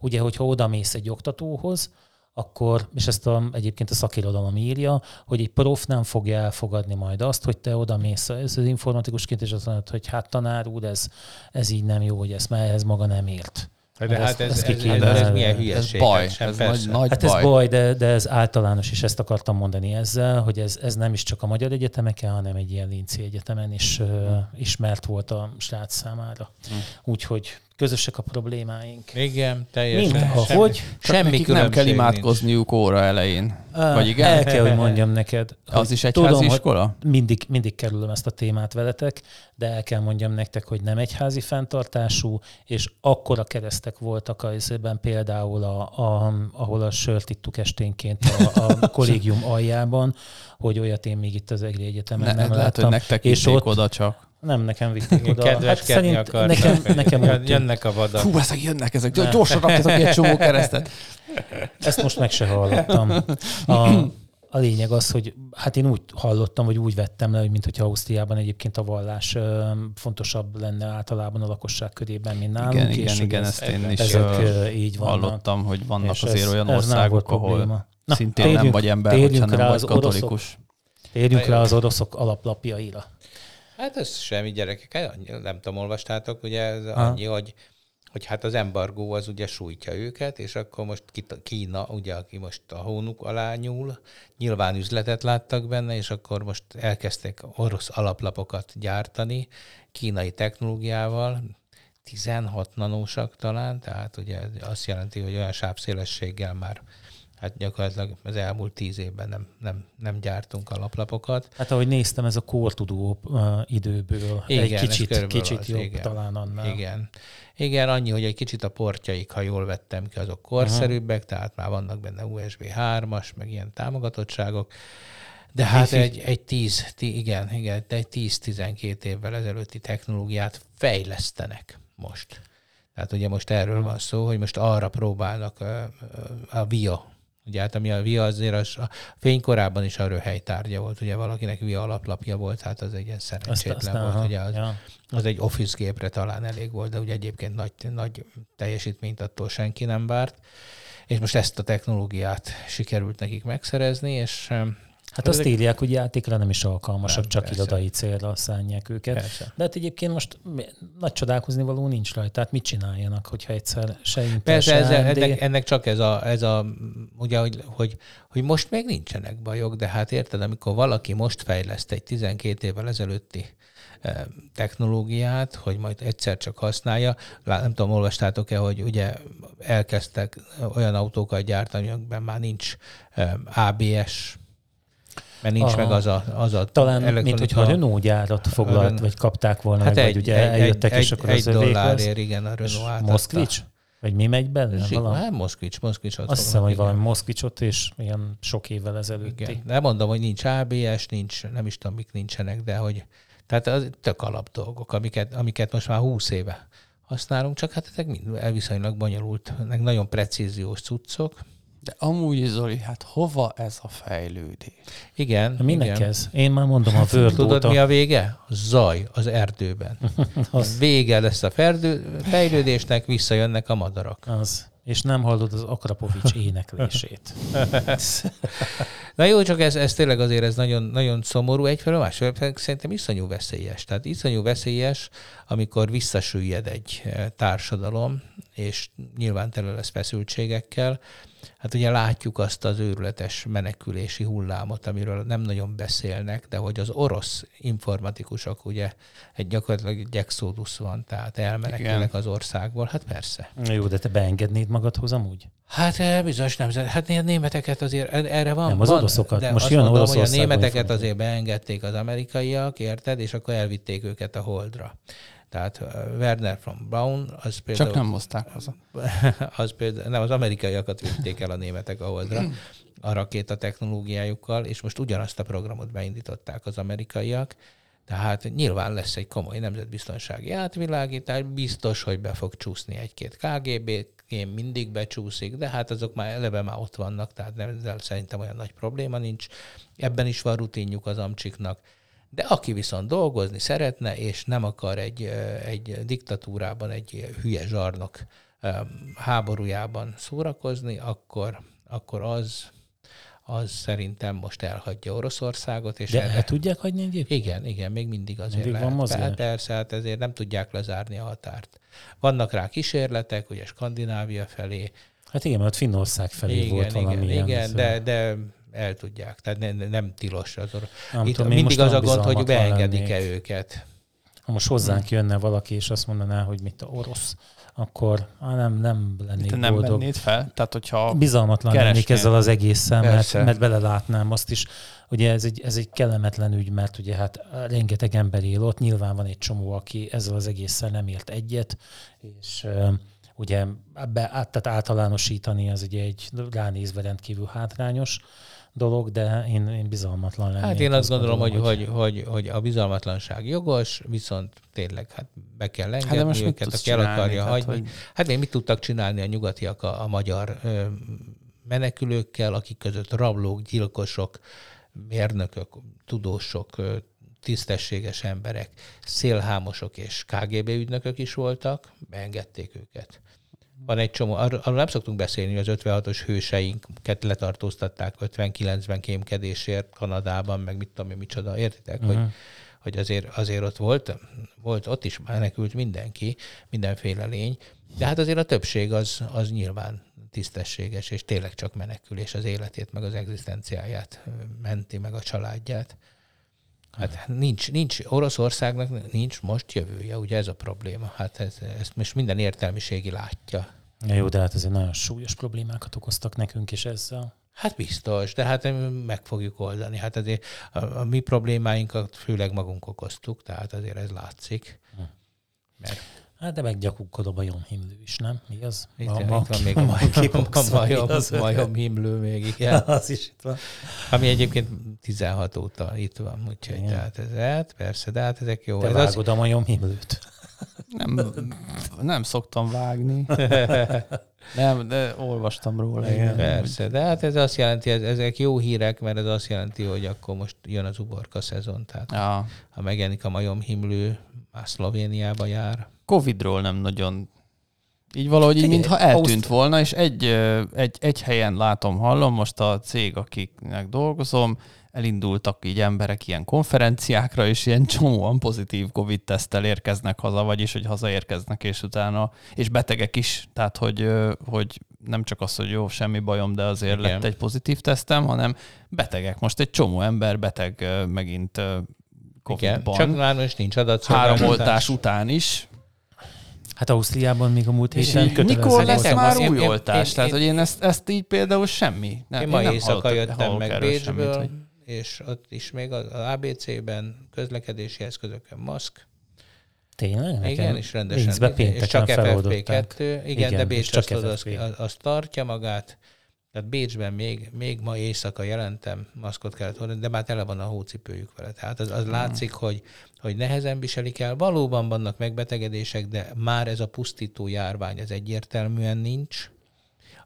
ugye, hogyha oda mész egy oktatóhoz, akkor, és ezt a, egyébként a szakirodalom írja, hogy egy prof nem fogja elfogadni majd azt, hogy te oda mész ez az informatikusként, és azt mondod, hogy hát tanár úr, ez, ez így nem jó, hogy ezt már ehhez maga nem ért. De hát ezt- ez, ez, ez, ez, ez milyen Ez hülyeség. baj, hát sem ez nagy, nagy Hát ez baj. baj, de, de ez általános, és ezt akartam mondani ezzel, hogy ez, ez nem is csak a magyar egyetemeken, hanem egy ilyen linci egyetemen is uh, ismert volt a srác számára. Úgyhogy közösek a problémáink. Igen, teljesen. Mint Semmi- ahogy Csak semmi nem kell imádkozniuk óra elején. Vagy igen? El kell, hogy mondjam neked. Az hogy is egy tudom, házi hogy iskola? Mindig, mindig kerülöm ezt a témát veletek, de el kell mondjam nektek, hogy nem egy házi fenntartású, és akkora keresztek voltak az ezben például, a, a, ahol a sört ittuk esténként a, a kollégium aljában, hogy olyat én még itt az EGRI Egyetemen Ne, nem lehet, láttam. hogy nektek és ott oda csak. Nem nekem vitték oda. Kedveskedni Hát akarnak. nekem, nekem Jön-. Jönnek a vadak. Fú, ezek jönnek, ezek gyorsan rakjatok egy csomó keresztet. Ezt most meg se hallottam. A, a lényeg az, hogy hát én úgy hallottam, vagy úgy vettem le, hogy mintha Ausztriában egyébként a vallás ö, fontosabb lenne általában a lakosság körében, mint nálunk. Igen, és igen, igen, ez, ezt én is ezek így vannak. hallottam, hogy vannak És azért ez- olyan ez nem országok, ahol probléma. Na, szintén nem térjünk- vagy ember, hogyha nem rá vagy az oroszok- katolikus. Térjünk rá az oroszok alaplapjaira. Hát ez semmi gyerekek, annyi- nem tudom, olvastátok, ugye ez annyi, hogy, hogy hát az embargó az ugye sújtja őket, és akkor most Kína, ugye, aki most a hónuk alá nyúl, nyilván üzletet láttak benne, és akkor most elkezdték orosz alaplapokat gyártani kínai technológiával, 16 nanósak talán, tehát ugye azt jelenti, hogy olyan sávszélességgel már hát gyakorlatilag az elmúlt tíz évben nem, nem, nem gyártunk alaplapokat. Hát ahogy néztem, ez a kortudó időből Igen, egy kicsit, kicsit az, jobb igen. talán annál. Igen. Igen, annyi, hogy egy kicsit a portjaik, ha jól vettem ki, azok korszerűbbek, tehát már vannak benne USB 3-as, meg ilyen támogatottságok. De hát egy, egy 10, ti- igen, igen, egy 10-12 évvel ezelőtti technológiát fejlesztenek most. Tehát ugye most erről van szó, hogy most arra próbálnak a VIA, ugye hát ami a VIA azért az, a fénykorában is a röhely tárgya volt, ugye valakinek VIA alaplapja volt, hát az egy ilyen szerencsétlen volt, aha, ugye az, ja. az egy office gépre talán elég volt, de ugye egyébként nagy, nagy teljesítményt attól senki nem várt. És most ezt a technológiát sikerült nekik megszerezni, és Hát azt ezek- írják, hogy játékra nem is alkalmasak, Nem, csak persze. irodai célra szánják őket. Persze. De hát egyébként most nagy csodálkozni való nincs rajta. Tehát mit csináljanak, hogyha egyszer se Intel, Persze, se ez, AMD? ennek, ennek, csak ez a, ez a ugye, hogy, hogy, hogy most még nincsenek bajok, de hát érted, amikor valaki most fejleszt egy 12 évvel ezelőtti eh, technológiát, hogy majd egyszer csak használja. Nem tudom, olvastátok-e, hogy ugye elkezdtek olyan autókat gyártani, amikben már nincs eh, ABS, mert nincs Aha. meg az a, az a Talán, mint elektronika- hogyha a Renault gyárat foglalt, Renault. vagy kapták volna, hát meg, vagy ugye eljöttek, és akkor egy az dollárért, igen, a Renault átadta. Moszkvics? Vagy mi megy? Zsi- Valami? Hát Moszkvics, Moszkvics. ott Azt hiszem, hogy valami Moszkvicsot, és ilyen sok évvel ezelőtti. Igen. De mondom, hogy nincs ABS, nincs, nem is tudom, mik nincsenek, de hogy tehát az tök alap dolgok, amiket, amiket most már 20 éve használunk, csak hát ezek mind viszonylag bonyolult, meg nagyon precíziós cuccok. De amúgy, Zoli, hát hova ez a fejlődés? Igen. Minek igen. ez? Én már mondom, a Word Tudod, óta. mi a vége? Zaj az erdőben. Az- Vége lesz a ferdő, fejlődésnek, visszajönnek a madarak. Az. És nem hallod az Akrapovics éneklését. Na jó, csak ez, ez tényleg azért ez nagyon, nagyon szomorú egyfelől, másfelől szerintem iszonyú veszélyes. Tehát iszonyú veszélyes, amikor visszasüllyed egy eh, társadalom, és nyilván tele lesz feszültségekkel, Hát ugye látjuk azt az őrületes menekülési hullámot, amiről nem nagyon beszélnek, de hogy az orosz informatikusok ugye egy gyakorlatilag egy exodus van, tehát elmenekülnek Igen. az országból. Hát persze. Jó, de te beengednéd magadhoz amúgy? Hát eh, bizonyos nemzet. Hát a németeket azért erre van. Nem, az van, oroszokat. De Most jön mondom, hogy a németeket azért beengedték az amerikaiak, érted? És akkor elvitték őket a holdra. Tehát uh, Werner von Braun, az például... Csak nem hozták haza. az például, nem, az amerikaiakat vitték el a németek a holdra a rakéta technológiájukkal, és most ugyanazt a programot beindították az amerikaiak, tehát nyilván lesz egy komoly nemzetbiztonsági átvilágítás, biztos, hogy be fog csúszni egy-két KGB, én mindig becsúszik, de hát azok már eleve már ott vannak, tehát nem, szerintem olyan nagy probléma nincs. Ebben is van rutinjuk az amcsiknak. De aki viszont dolgozni szeretne, és nem akar egy, egy diktatúrában, egy hülye zsarnok háborújában szórakozni, akkor, akkor az, az szerintem most elhagyja Oroszországot. És De erre... el tudják hagyni egyébként? Igen, igen, még mindig azért mindig lehet. Van mozgás. Persze, hát ezért nem tudják lezárni a határt. Vannak rá kísérletek, ugye Skandinávia felé. Hát igen, mert Finnország felé igen, volt igen, valami Igen, igen de, de el tudják, tehát nem, nem tilos. Az nem Itt tudom, mindig az a gond, hogy beengedik-e őket. Ha most hozzánk jönne valaki, és azt mondaná, hogy mit a orosz, akkor á, nem, nem lennék Te nem boldog. vennéd fel? Tehát, hogyha Bizalmatlan lennék ezzel az egésszel, mert, mert belelátnám azt is. Ugye ez egy, ez egy kellemetlen ügy, mert ugye hát rengeteg ember él ott, nyilván van egy csomó, aki ezzel az egésszel nem ért egyet, és ugye át, tehát általánosítani az ugye egy ránézve rendkívül hátrányos dolog, de én, én bizalmatlan lennék. Hát én azt gondolom, hogy, hogy, hogy, hogy a bizalmatlanság jogos, viszont tényleg hát be kell engedni hát most őket, aki el akarja hagyni. Hogy... Hát én mit tudtak csinálni a nyugatiak a, a magyar ö, menekülőkkel, akik között rablók, gyilkosok, mérnökök, tudósok, tisztességes emberek, szélhámosok és KGB ügynökök is voltak, beengedték őket. Van egy csomó, arról, arról nem szoktunk beszélni, hogy az 56-os hőseinket letartóztatták 59-ben kémkedésért Kanadában, meg mit tudom én, micsoda, értitek, uh-huh. hogy, hogy azért, azért ott volt, volt, ott is menekült mindenki, mindenféle lény, de hát azért a többség az, az nyilván tisztességes, és tényleg csak menekülés az életét, meg az egzisztenciáját menti, meg a családját. Hát nincs, nincs, Oroszországnak nincs most jövője, ugye ez a probléma. Hát ez, ezt most minden értelmiségi látja. Ja, jó, de hát ez egy nagyon súlyos problémákat okoztak nekünk is ezzel. Hát biztos, de hát meg fogjuk oldani. Hát azért a, a mi problémáinkat főleg magunk okoztuk, tehát azért ez látszik. Hm. Mert Hát de meggyakukkodom a himlő is, nem? Mi az? Itt, a, itt van még a, a, majom, majom himlő még, igen. az is itt van. Ami egyébként 16 óta itt van, úgyhogy igen. tehát ez, hát persze, de hát ezek jó. Te ez vágod az... a majom himlőt. Nem, nem szoktam vágni. Nem, de olvastam róla. Igen. Persze, de hát ez azt jelenti, ez, ezek jó hírek, mert ez azt jelenti, hogy akkor most jön az uborka szezon, tehát ja. ha megjelenik a majom himlő, már Szlovéniába jár. Covidról nem nagyon így valahogy így, mintha eltűnt volna, és egy, egy, egy helyen látom, hallom, most a cég, akiknek dolgozom, elindultak így emberek ilyen konferenciákra, és ilyen csomóan pozitív COVID-tesztel érkeznek haza, vagyis, hogy hazaérkeznek, és utána, és betegek is, tehát, hogy, hogy nem csak az, hogy jó, semmi bajom, de azért Igen. lett egy pozitív tesztem, hanem betegek. Most egy csomó ember beteg megint COVID-ban. Igen, csak már most nincs adat. Három oltás után is, Hát Ausztriában még a múlt héten Mikor lesz már új én, oltás? Én, Tehát, hogy én ezt, ezt így például semmi. Nem, én ma éjszaka jöttem meg Bécsből, hogy... és ott is még az ABC-ben közlekedési eszközökön maszk. Tényleg? Igen, és rendesen. És csak FFP2. Igen, igen, de Bécs azt, az, az tartja magát. Tehát Bécsben még, még ma éjszaka jelentem, maszkot kellett hordani, de már tele van a hócipőjük vele. Tehát az, az hmm. látszik, hogy, hogy nehezen viselik el. Valóban vannak megbetegedések, de már ez a pusztító járvány, ez egyértelműen nincs.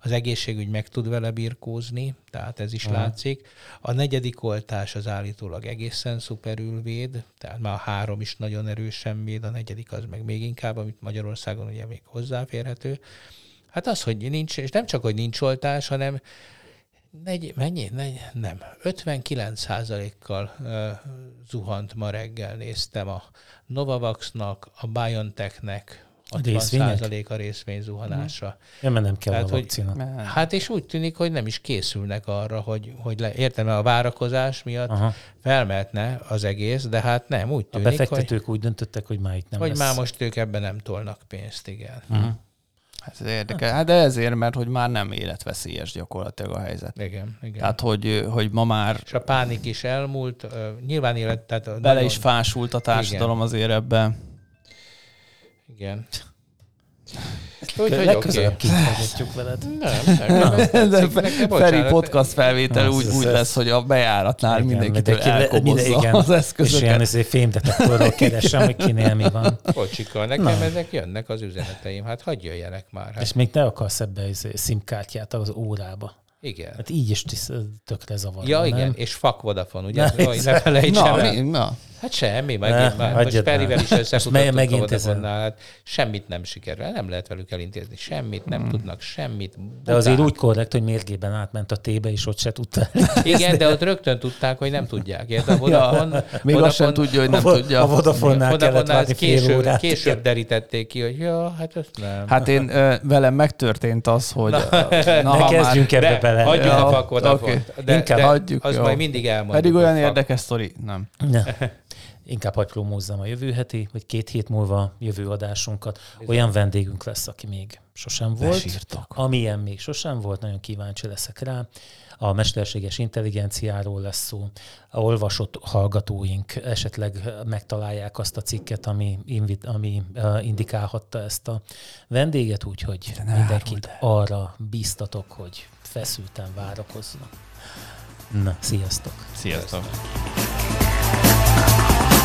Az egészségügy meg tud vele birkózni, tehát ez is hmm. látszik. A negyedik oltás az állítólag egészen szuperül véd, tehát már a három is nagyon erősen véd, a negyedik az meg még inkább, amit Magyarországon ugye még hozzáférhető. Hát az, hogy nincs, és nem csak, hogy nincs oltás, hanem negy, mennyi? Negy, nem. 59 kal uh, zuhant ma reggel, néztem a Novavaxnak, a BioNTechnek, a 60% a részvény zuhanása. Ja, mert nem kell Tehát, a vakcina. Hogy, hát és úgy tűnik, hogy nem is készülnek arra, hogy, hogy le, értem, a várakozás miatt Aha. felmehetne az egész, de hát nem, úgy tűnik, A befektetők hogy, úgy döntöttek, hogy már itt nem Hogy lesz. már most ők ebben nem tolnak pénzt, igen. Uh-huh. Ez érdekel. Hát de ezért, mert hogy már nem életveszélyes gyakorlatilag a helyzet. Igen, igen. Tehát, hogy, hogy ma már... És a pánik is elmúlt, nyilván élet... Tehát Bele nagyon... is fásult a társadalom igen. azért ebbe. Igen. Úgyhogy legközelebb okay. kifejtetjük veled. Nem, nem, nem, nem Feri podcast felvétel úgy, úgy lesz, hogy a bejáratnál igen, mindenkitől elkobozza igen, az eszközöket. És ilyen ezért fémdetektorral keresem, hogy kinél mi van. Kocsika, nekem Na. ezek jönnek az üzeneteim, hát hagyj jöjjenek már. Hát. És még ne akarsz ebbe szimkártyát az órába. Igen. Hát így is tökre zavar. Ja, nem? igen, és fuck Vodafone, ugye? Ne, ne felejtsem na, na. Hát semmi, meg ne, már most Perivel is összefutottunk a hát semmit nem sikerül, nem lehet velük elintézni semmit, nem hmm. tudnak semmit. Bután. De azért úgy korrekt, hogy mérgében átment a tébe, és ott se tudta. Igen, de ott rögtön tudták, hogy nem tudják. Érde? A Vodafone, ja, még Vodafone, azt sem tudja, hogy nem a, tudja. A Vodafone-nál kellett várni később, órát. később derítették ki, hogy ja, hát ezt nem. Hát én velem megtörtént az, hogy... Na, na ne kezdjünk ebbe bele. Hagyjuk a Vodafone-t. Inkább hagyjuk. Az majd mindig elmondjuk. Pedig olyan érdekes sztori. Nem inkább hagy promózzam a jövő heti, vagy két hét múlva jövő adásunkat. Olyan vendégünk lesz, aki még sosem volt. Besírtok. Amilyen még sosem volt, nagyon kíváncsi leszek rá. A mesterséges intelligenciáról lesz szó. A olvasott hallgatóink esetleg megtalálják azt a cikket, ami, invit, ami uh, indikálhatta ezt a vendéget, úgyhogy mindenkit arra bíztatok, hogy feszülten várakoznak. Na, sziasztok! Sziasztok! sziasztok.